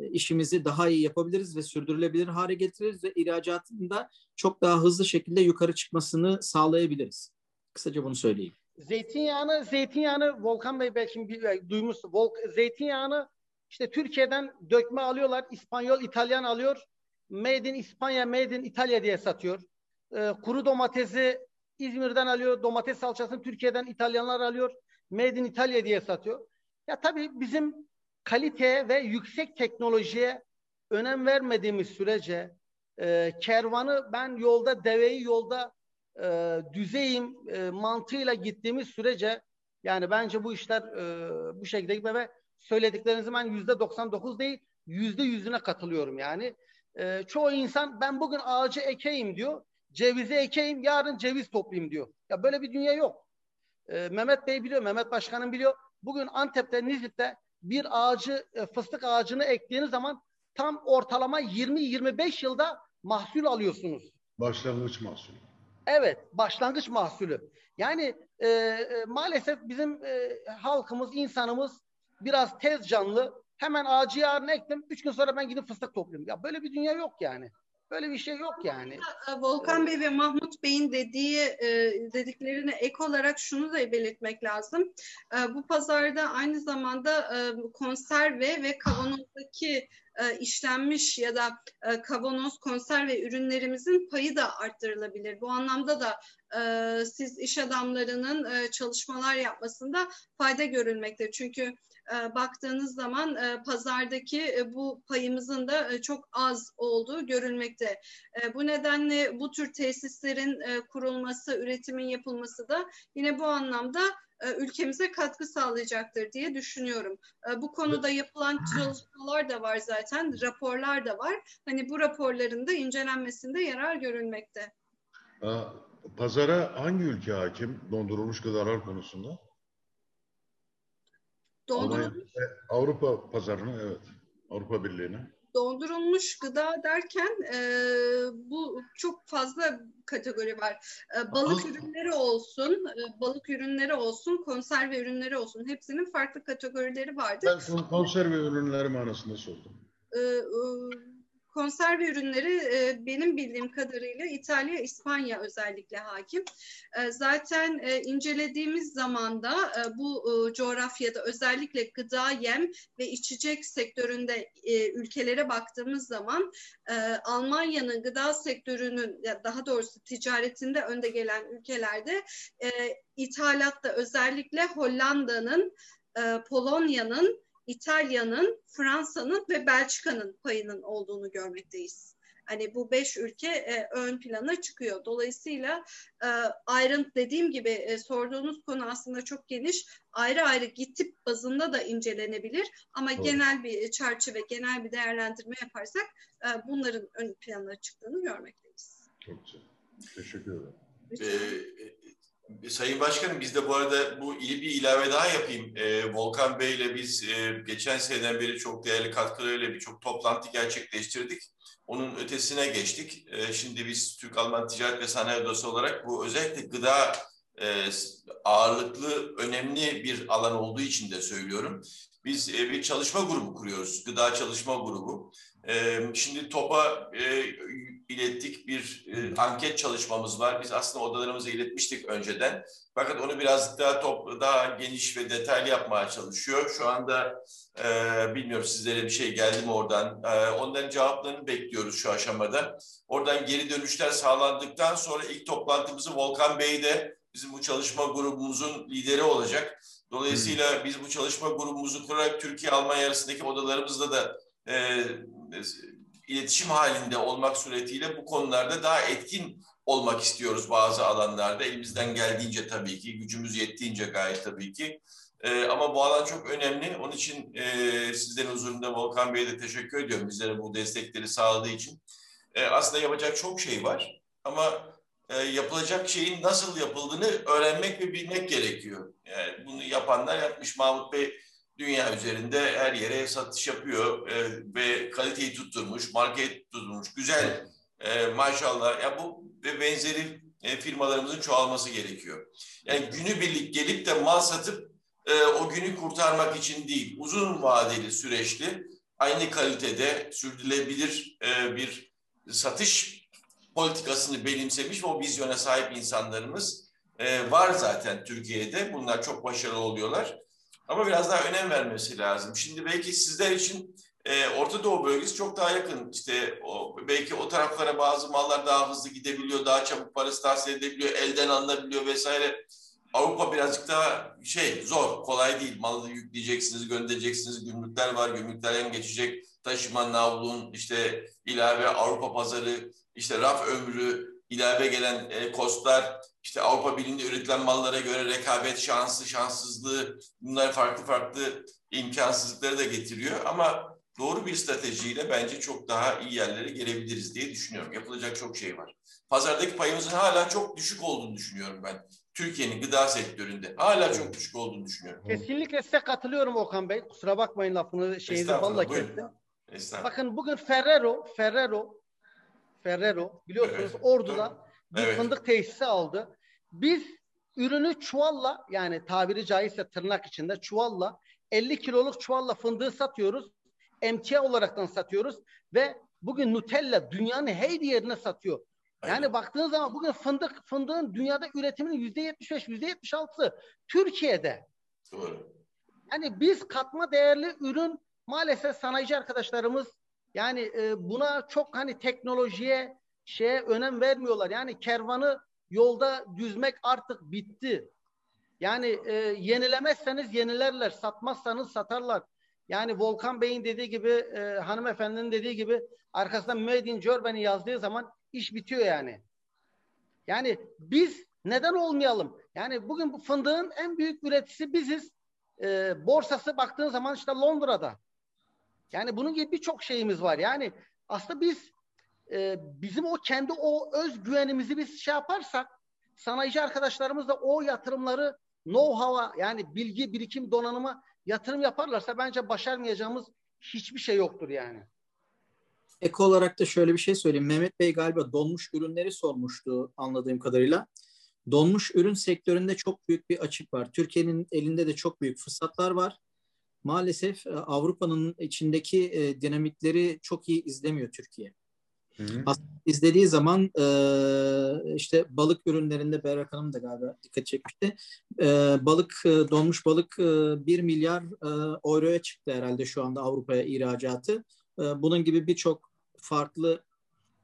işimizi daha iyi yapabiliriz ve sürdürülebilir hale getiririz ve ihracatın da çok daha hızlı şekilde yukarı çıkmasını sağlayabiliriz. Kısaca bunu söyleyeyim. Zeytinyağını, zeytinyağını Volkan Bey belki bir, duymuş. Volk, zeytinyağını işte Türkiye'den dökme alıyorlar. İspanyol, İtalyan alıyor. Made in İspanya, Made in İtalya diye satıyor. Ee, kuru domatesi İzmir'den alıyor. Domates salçasını Türkiye'den İtalyanlar alıyor. Made in İtalya diye satıyor. Ya tabii bizim kaliteye ve yüksek teknolojiye önem vermediğimiz sürece e, kervanı ben yolda deveyi yolda e, düzeyim e, mantığıyla gittiğimiz sürece yani bence bu işler e, bu şekilde gitme ve söylediklerinizi ben yüzde 99 değil yüzde yüzüne katılıyorum yani. E, çoğu insan ben bugün ağacı ekeyim diyor. Cevizi ekeyim yarın ceviz toplayayım diyor. Ya böyle bir dünya yok. E, Mehmet Bey biliyor, Mehmet Başkanım biliyor. Bugün Antep'te, Nizip'te bir ağacı, e, fıstık ağacını ektiğiniz zaman tam ortalama 20-25 yılda mahsul alıyorsunuz. Başlangıç mahsulü. Evet, başlangıç mahsulü. Yani e, e, maalesef bizim e, halkımız, insanımız biraz tez canlı. Hemen ağacı yarın ektim, üç gün sonra ben gidip fıstık toplayayım. Ya böyle bir dünya yok yani. Böyle bir şey yok yani. E, Volkan Bey ve Mahmut Bey'in dediği e, dediklerine ek olarak şunu da belirtmek lazım. E, bu pazarda aynı zamanda konserve ve kavanozdaki işlenmiş ya da kavanoz konserve ürünlerimizin payı da arttırılabilir. Bu anlamda da siz iş adamlarının çalışmalar yapmasında fayda görülmekte. Çünkü e, baktığınız zaman e, pazardaki e, bu payımızın da e, çok az olduğu görülmekte. E, bu nedenle bu tür tesislerin e, kurulması, üretimin yapılması da yine bu anlamda ülkemize katkı sağlayacaktır diye düşünüyorum. Bu konuda yapılan çalışmalar da var zaten, raporlar da var. Hani bu raporların da incelenmesinde yarar görülmekte. Pazara hangi ülke hakim dondurulmuş gıdalar konusunda? Dondurulmuş. Avrupa pazarına evet. Avrupa Birliği'ne. Dondurulmuş gıda derken e, bu çok fazla kategori var. E, balık Aa. ürünleri olsun, e, balık ürünleri olsun, konserve ürünleri olsun. Hepsinin farklı kategorileri vardır. Ben konserve ürünleri manasında sordum. E, e, konserve ürünleri e, benim bildiğim kadarıyla İtalya, İspanya özellikle hakim. E, zaten e, incelediğimiz zaman da e, bu e, coğrafyada özellikle gıda, yem ve içecek sektöründe e, ülkelere baktığımız zaman e, Almanya'nın gıda sektörünün daha doğrusu ticaretinde önde gelen ülkelerde e, ithalatta özellikle Hollanda'nın, e, Polonya'nın İtalya'nın, Fransa'nın ve Belçika'nın payının olduğunu görmekteyiz. Hani bu beş ülke e, ön plana çıkıyor. Dolayısıyla e, ayrıntı dediğim gibi e, sorduğunuz konu aslında çok geniş. Ayrı ayrı gitip bazında da incelenebilir. Ama Doğru. genel bir çerçeve, genel bir değerlendirme yaparsak e, bunların ön plana çıktığını görmekteyiz. Çok güzel. Teşekkür ederim. Ee, Sayın Başkanım biz de bu arada bu iyi bir ilave daha yapayım. Ee, Volkan Bey ile biz e, geçen seneden beri çok değerli katkılarıyla birçok toplantı gerçekleştirdik. Onun ötesine geçtik. E, şimdi biz Türk-Alman Ticaret ve Sanayi Odası olarak bu özellikle gıda e, ağırlıklı, önemli bir alan olduğu için de söylüyorum. Biz e, bir çalışma grubu kuruyoruz, gıda çalışma grubu. E, şimdi TOP'a e, ilettik bir e, anket çalışmamız var. Biz aslında odalarımıza iletmiştik önceden. Fakat onu biraz daha top, daha geniş ve detaylı yapmaya çalışıyor. Şu anda e, bilmiyorum sizlere bir şey geldi mi oradan. E, onların cevaplarını bekliyoruz şu aşamada. Oradan geri dönüşler sağlandıktan sonra ilk toplantımızı Volkan Bey de bizim bu çalışma grubumuzun lideri olacak. Dolayısıyla biz bu çalışma grubumuzu kurarak Türkiye-Almanya arasındaki odalarımızda da e, iletişim halinde olmak suretiyle bu konularda daha etkin olmak istiyoruz bazı alanlarda. Elimizden geldiğince tabii ki, gücümüz yettiğince gayet tabii ki. Ee, ama bu alan çok önemli. Onun için e, sizlerin huzurunda Volkan Bey'e de teşekkür ediyorum bizlere bu destekleri sağladığı için. E, aslında yapacak çok şey var ama e, yapılacak şeyin nasıl yapıldığını öğrenmek ve bilmek gerekiyor. Yani bunu yapanlar yapmış. Mahmut Bey dünya üzerinde her yere satış yapıyor e, ve kaliteyi tutturmuş, market tutturmuş. Güzel e, maşallah. Ya bu ve benzeri e, firmalarımızın çoğalması gerekiyor. Yani günü birlik gelip de mal satıp e, o günü kurtarmak için değil, uzun vadeli süreçli aynı kalitede sürdürülebilir e, bir satış politikasını benimsemiş o vizyona sahip insanlarımız e, var zaten Türkiye'de. Bunlar çok başarılı oluyorlar. Ama biraz daha önem vermesi lazım. Şimdi belki sizler için e, Orta Doğu bölgesi çok daha yakın. İşte o, belki o taraflara bazı mallar daha hızlı gidebiliyor, daha çabuk parası tahsil edebiliyor, elden alınabiliyor vesaire. Avrupa birazcık daha şey zor, kolay değil. Malı yükleyeceksiniz, göndereceksiniz. Gümrükler var, gümrüklerden geçecek. Taşıma, navlun, işte ilave Avrupa pazarı, işte raf ömrü, ilave gelen e, kostlar, işte Avrupa Birliği'nde üretilen mallara göre rekabet şansı, şanssızlığı bunlar farklı farklı imkansızlıkları da getiriyor. Ama doğru bir stratejiyle bence çok daha iyi yerlere gelebiliriz diye düşünüyorum. Yapılacak çok şey var. Pazardaki payımızın hala çok düşük olduğunu düşünüyorum ben. Türkiye'nin gıda sektöründe hala çok düşük olduğunu düşünüyorum. Kesinlikle size katılıyorum Okan Bey. Kusura bakmayın lafını şeyinizi balla kestim. Bakın bugün Ferrero, Ferrero, Ferrero biliyorsunuz evet, Ordu'da bir evet. fındık tesisi aldı. Biz ürünü çuvalla yani tabiri caizse tırnak içinde çuvalla 50 kiloluk çuvalla fındığı satıyoruz. Emtia olaraktan satıyoruz ve bugün Nutella dünyanın her yerine satıyor. Yani Aynen. baktığın zaman bugün fındık fındığın dünyada üretiminin yüzde 75, yüzde 76'sı Türkiye'de. Doğru. Yani biz katma değerli ürün maalesef sanayici arkadaşlarımız yani e, buna çok hani teknolojiye şeye önem vermiyorlar. Yani kervanı yolda düzmek artık bitti. Yani e, yenilemezseniz yenilerler, satmazsanız satarlar. Yani Volkan Bey'in dediği gibi, e, hanımefendinin dediği gibi arkasından Made in Germany yazdığı zaman iş bitiyor yani. Yani biz neden olmayalım? Yani bugün bu fındığın en büyük üreticisi biziz. E, borsası baktığın zaman işte Londra'da. Yani bunun gibi birçok şeyimiz var. Yani aslında biz e, bizim o kendi o öz güvenimizi biz şey yaparsak sanayici arkadaşlarımız da o yatırımları know-how'a yani bilgi, birikim, donanıma yatırım yaparlarsa bence başarmayacağımız hiçbir şey yoktur yani. Ek olarak da şöyle bir şey söyleyeyim. Mehmet Bey galiba donmuş ürünleri sormuştu anladığım kadarıyla. Donmuş ürün sektöründe çok büyük bir açık var. Türkiye'nin elinde de çok büyük fırsatlar var. Maalesef Avrupa'nın içindeki dinamikleri çok iyi izlemiyor Türkiye. Hı hı. Aslında izlediği zaman e, işte balık ürünlerinde Berrak Hanım da galiba dikkat çekmişti. E, balık, e, donmuş balık e, 1 milyar e, euroya çıktı herhalde şu anda Avrupa'ya ihracatı. E, bunun gibi birçok farklı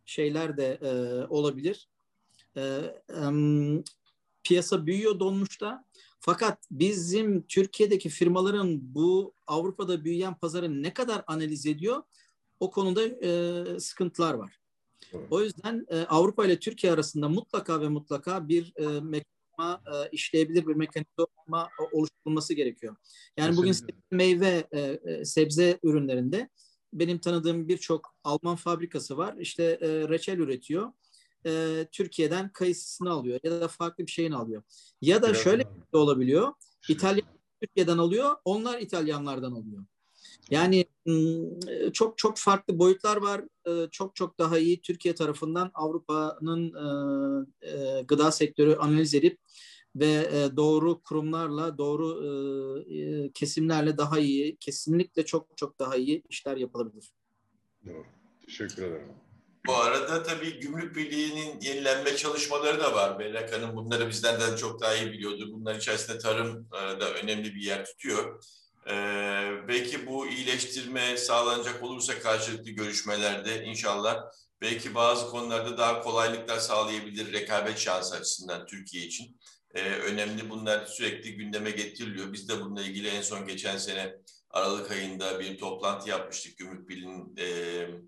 şeyler de e, olabilir. E, e, piyasa büyüyor donmuşta. Fakat bizim Türkiye'deki firmaların bu Avrupa'da büyüyen pazarı ne kadar analiz ediyor? O konuda e, sıkıntılar var. Evet. O yüzden e, Avrupa ile Türkiye arasında mutlaka ve mutlaka bir e, mekanizma, e, işleyebilir bir mekanizma oluşturulması gerekiyor. Yani bugün meyve, e, e, sebze ürünlerinde benim tanıdığım birçok Alman fabrikası var. İşte e, reçel üretiyor. E, Türkiye'den kayısısını alıyor ya da farklı bir şeyini alıyor. Ya da Biraz şöyle bir şey olabiliyor. İtalya Türkiye'den alıyor, onlar İtalyanlardan alıyor. Yani çok çok farklı boyutlar var. Çok çok daha iyi Türkiye tarafından Avrupa'nın gıda sektörü analiz edip ve doğru kurumlarla, doğru kesimlerle daha iyi, kesinlikle çok çok daha iyi işler yapılabilir. Doğru. Teşekkür ederim. Bu arada tabii Gümrük Birliği'nin yenilenme çalışmaları da var. Berrak Hanım bunları bizden de çok daha iyi biliyordur. Bunlar içerisinde tarım da önemli bir yer tutuyor. Ee, belki bu iyileştirme sağlanacak olursa karşılıklı görüşmelerde inşallah belki bazı konularda daha kolaylıklar sağlayabilir rekabet şansı açısından Türkiye için. Ee, önemli bunlar sürekli gündeme getiriliyor. Biz de bununla ilgili en son geçen sene Aralık ayında bir toplantı yapmıştık Gümrük Birliği'nin e,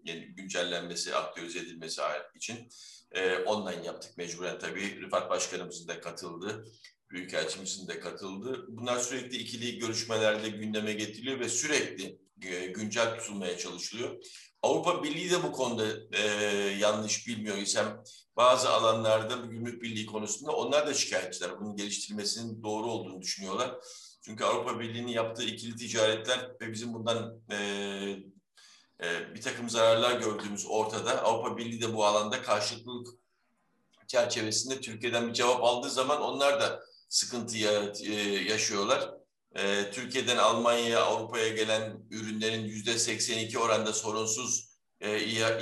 yani güncellenmesi, aktualize edilmesi için. E, online yaptık mecburen tabii. Rıfat Başkanımızın da katıldığı. Büyükelçimizin de katıldı. Bunlar sürekli ikili görüşmelerde gündeme getiriliyor ve sürekli e, güncel tutulmaya çalışılıyor. Avrupa Birliği de bu konuda e, yanlış bilmiyor isem bazı alanlarda bu gümrük birliği konusunda onlar da şikayetçiler. Bunun geliştirilmesinin doğru olduğunu düşünüyorlar. Çünkü Avrupa Birliği'nin yaptığı ikili ticaretler ve bizim bundan e, e, bir takım zararlar gördüğümüz ortada. Avrupa Birliği de bu alanda karşılıklılık çerçevesinde Türkiye'den bir cevap aldığı zaman onlar da sıkıntı e, yaşıyorlar. E, Türkiye'den Almanya'ya, Avrupa'ya gelen ürünlerin yüzde 82 oranda sorunsuz e,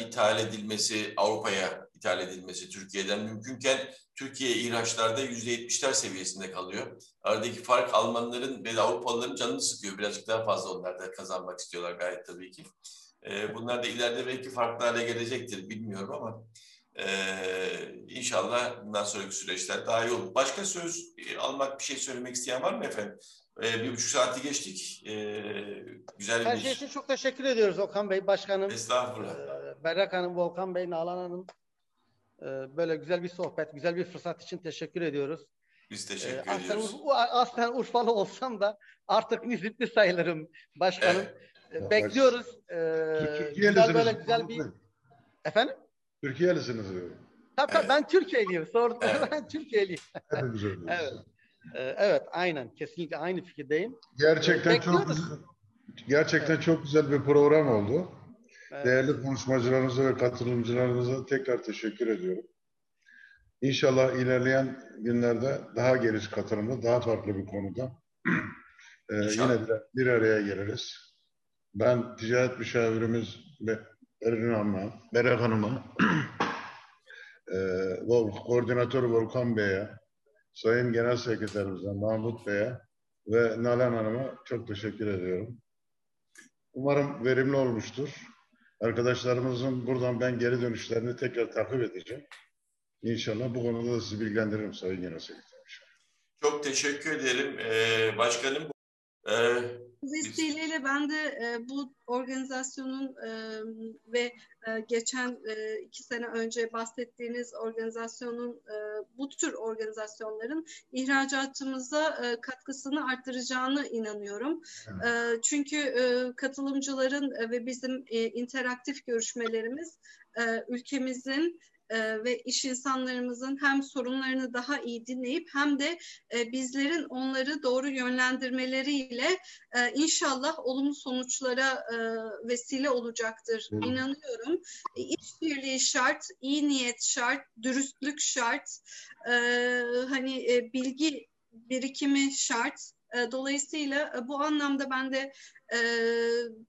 ithal edilmesi, Avrupa'ya ithal edilmesi Türkiye'den mümkünken Türkiye ihraçlarda yüzde 70'ler seviyesinde kalıyor. Aradaki fark Almanların ve Avrupalıların canını sıkıyor. Birazcık daha fazla onlar da kazanmak istiyorlar gayet tabii ki. Bunlar da ileride belki farklı hale gelecektir bilmiyorum ama ee, inşallah bundan sonraki süreçler daha iyi olur. Başka söz e, almak bir şey söylemek isteyen var mı efendim? Ee, bir buçuk saati geçtik. Ee, güzel Her bir... şey için çok teşekkür ediyoruz Okan Bey, Başkanım. Estağfurullah. Ee, Berrak Hanım, Volkan Bey, Nalan Hanım. Ee, böyle güzel bir sohbet, güzel bir fırsat için teşekkür ediyoruz. Biz teşekkür ee, ediyoruz. Aslen Urfalı olsam da artık İzmitli sayılırım başkanım. Evet. Ee, bekliyoruz. Ee, güzel böyle güzel bir... Efendim? Türkiye'lisiniz diyor. Tabii tabii ben Türkiye'liyim. Sordum. Evet. ben Türkiye'liyim. evet. Ee, evet aynen. Kesinlikle aynı fikirdeyim. Gerçekten ee, çok güzel, gerçekten evet. çok güzel bir program oldu. Değerli konuşmacılarınıza ve katılımcılarınıza tekrar teşekkür ediyorum. İnşallah ilerleyen günlerde daha geniş katılımlı, daha farklı bir konuda e, yine bir, bir araya geliriz. Ben ticaret müşavirimiz ve Erin Hanım'a, Berek Hanım'a, e, Vol, Koordinatör Volkan Bey'e, Sayın Genel Sekreterimize Mahmut Bey'e ve Nalan Hanım'a çok teşekkür ediyorum. Umarım verimli olmuştur. Arkadaşlarımızın buradan ben geri dönüşlerini tekrar takip edeceğim. İnşallah bu konuda da sizi bilgilendiririm Sayın Genel Sekreter. Çok teşekkür ederim. Ee, başkanım ee, bu vesileyle ben de e, bu organizasyonun e, ve e, geçen e, iki sene önce bahsettiğiniz organizasyonun e, bu tür organizasyonların ihracatımıza e, katkısını arttıracağını inanıyorum. E, çünkü e, katılımcıların e, ve bizim e, interaktif görüşmelerimiz e, ülkemizin e, ve iş insanlarımızın hem sorunlarını daha iyi dinleyip hem de e, bizlerin onları doğru yönlendirmeleriyle e, inşallah olumlu sonuçlara e, vesile olacaktır. Hı. İnanıyorum. E, işbirliği şart, iyi niyet şart, dürüstlük şart, e, hani e, bilgi birikimi şart. E, dolayısıyla e, bu anlamda ben de e,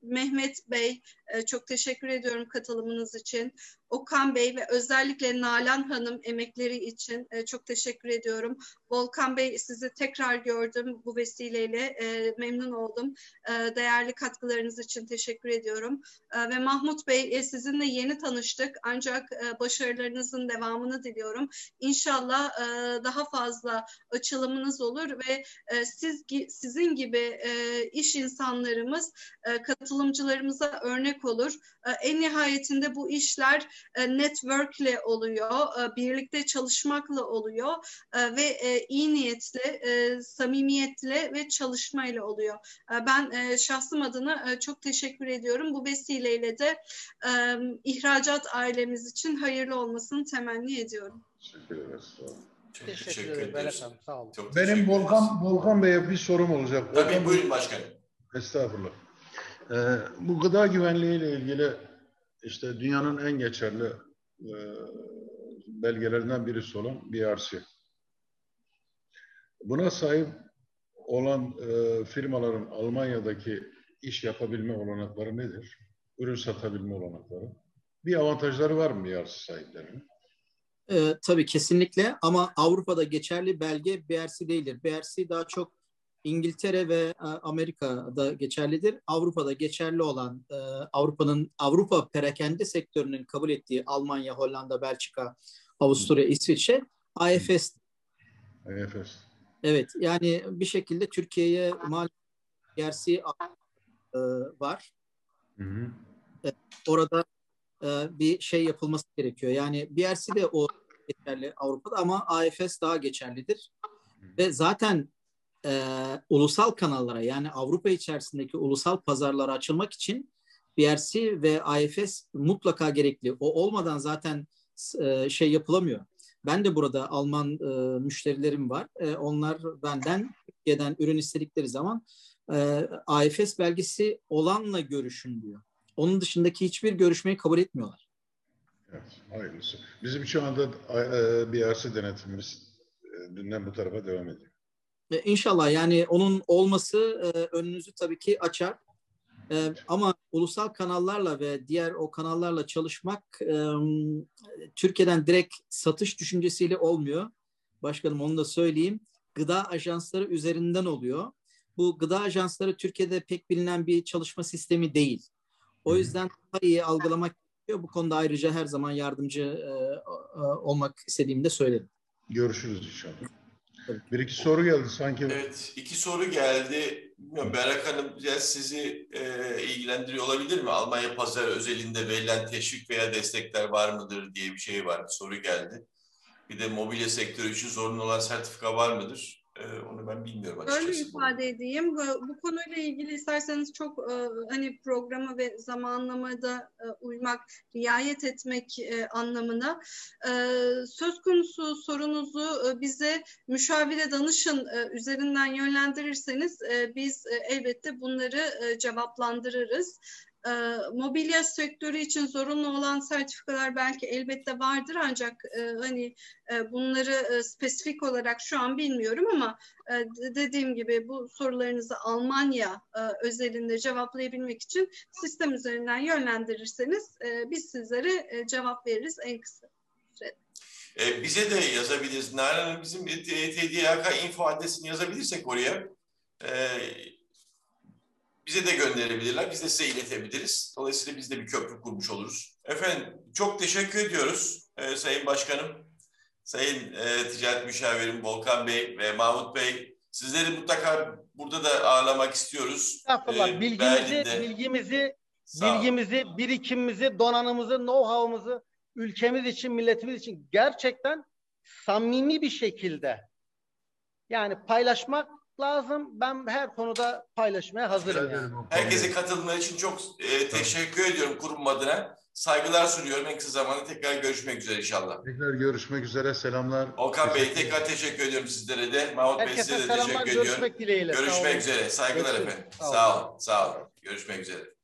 Mehmet Bey e, çok teşekkür ediyorum katılımınız için. Okan Bey ve özellikle Nalan Hanım emekleri için e, çok teşekkür ediyorum. Volkan Bey sizi tekrar gördüm bu vesileyle e, memnun oldum. E, değerli katkılarınız için teşekkür ediyorum. E, ve Mahmut Bey e, sizinle yeni tanıştık ancak e, başarılarınızın devamını diliyorum. İnşallah e, daha fazla açılımınız olur ve e, siz sizin gibi e, iş insanlarımız e, katılımcılarımıza örnek olur. E, en nihayetinde bu işler e, networkle oluyor, e, birlikte çalışmakla oluyor e, ve e, iyi niyetle, e, samimiyetle ve çalışmayla oluyor. E, ben e, şahsım adına e, çok teşekkür ediyorum. Bu vesileyle de e, ihracat ailemiz için hayırlı olmasını temenni ediyorum. Teşekkür ederiz. Çok Teşekkür, teşekkür ederim ederiz. Berat Hanım. Sağ olun. Çok teşekkür Benim. Volkan Volkan Bey'e bir sorum olacak. Tabii Volkan buyurun başkanım. Estağfurullah. Ee, bu gıda güvenliği ile ilgili işte dünyanın en geçerli e, belgelerinden birisi olan BRC. Buna sahip olan e, firmaların Almanya'daki iş yapabilme olanakları nedir? Ürün satabilme olanakları. Bir avantajları var mı BRC sahiplerinin? E, tabii kesinlikle ama Avrupa'da geçerli belge BRC değildir. BRC daha çok İngiltere ve e, Amerika'da geçerlidir. Avrupa'da geçerli olan e, Avrupa'nın Avrupa perakende sektörünün kabul ettiği Almanya, Hollanda, Belçika, Avusturya, İsviçre AFS. EFS. Evet yani bir şekilde Türkiye'ye mal BRC e, var. Hı hı. Orada e, bir şey yapılması gerekiyor. Yani BRC de o geçerli Avrupa'da ama AFS daha geçerlidir. Ve zaten e, ulusal kanallara yani Avrupa içerisindeki ulusal pazarlara açılmak için BRC ve AFS mutlaka gerekli. O olmadan zaten e, şey yapılamıyor. Ben de burada Alman e, müşterilerim var. E, onlar benden Türkiye'den ürün istedikleri zaman e, AFS belgesi olanla görüşün diyor. Onun dışındaki hiçbir görüşmeyi kabul etmiyorlar. Evet, hayırlısı. Bizim şu anda e, BRC denetimimiz e, dünden bu tarafa devam ediyor. E, İnşallah yani onun olması e, önünüzü tabii ki açar. E, ama ulusal kanallarla ve diğer o kanallarla çalışmak e, Türkiye'den direkt satış düşüncesiyle olmuyor. Başkanım onu da söyleyeyim. Gıda ajansları üzerinden oluyor. Bu gıda ajansları Türkiye'de pek bilinen bir çalışma sistemi değil. O yüzden daha iyi algılamak gerekiyor. Bu konuda ayrıca her zaman yardımcı e, e, olmak istediğimi de söylerim. Görüşürüz inşallah. Bir iki soru geldi sanki. Evet, iki soru geldi. Bilmiyorum, Berrak Hanım biraz sizi e, ilgilendiriyor olabilir mi? Almanya pazarı özelinde verilen teşvik veya destekler var mıdır diye bir şey var. Soru geldi. Bir de mobilya sektörü için zorunlu olan sertifika var mıdır? E, onu ben bilmiyorum açıkçası. Öyle ifade edeyim. Bu, konuyla ilgili isterseniz çok e, hani programa ve zamanlamada e, uymak, riayet etmek e, anlamına söz konusu sorunuzu bize müşavire danışın üzerinden yönlendirirseniz biz elbette bunları cevaplandırırız. E, mobilya sektörü için zorunlu olan sertifikalar belki elbette vardır ancak e, hani e, bunları e, spesifik olarak şu an bilmiyorum ama e, dediğim gibi bu sorularınızı Almanya e, özelinde cevaplayabilmek için sistem üzerinden yönlendirirseniz e, biz sizlere e, cevap veririz en kısa. E, bize de yazabiliriz. Nalan bizim TDYK info adresini yazabilirsek oraya e, bize de gönderebilirler. Biz de size iletebiliriz. Dolayısıyla biz de bir köprü kurmuş oluruz. Efendim çok teşekkür ediyoruz e, Sayın Başkanım, Sayın e, Ticaret Müşavirim Volkan Bey ve Mahmut Bey. Sizleri mutlaka burada da ağırlamak istiyoruz. Estağfurullah. E, bilgimizi, Berlin'de. bilgimizi, bilgimizi, birikimimizi, donanımızı, know-how'ımızı ülkemiz için, milletimiz için gerçekten samimi bir şekilde yani paylaşmak lazım. Ben her konuda paylaşmaya hazırım yani. Herkese katılımları için çok e, teşekkür ediyorum kurum adına. Saygılar sunuyorum. En kısa zamanda tekrar görüşmek üzere inşallah. Tekrar görüşmek üzere. Selamlar. Volkan Bey tekrar teşekkür ediyorum sizlere de. Mahmut Bey Herkese size de selamlar. teşekkür ediyorum. Görüşmek dileğiyle. Görüşmek üzere. Saygılar efendim. Sağ olun. Sağ olun. Sağ olun. Görüşmek üzere.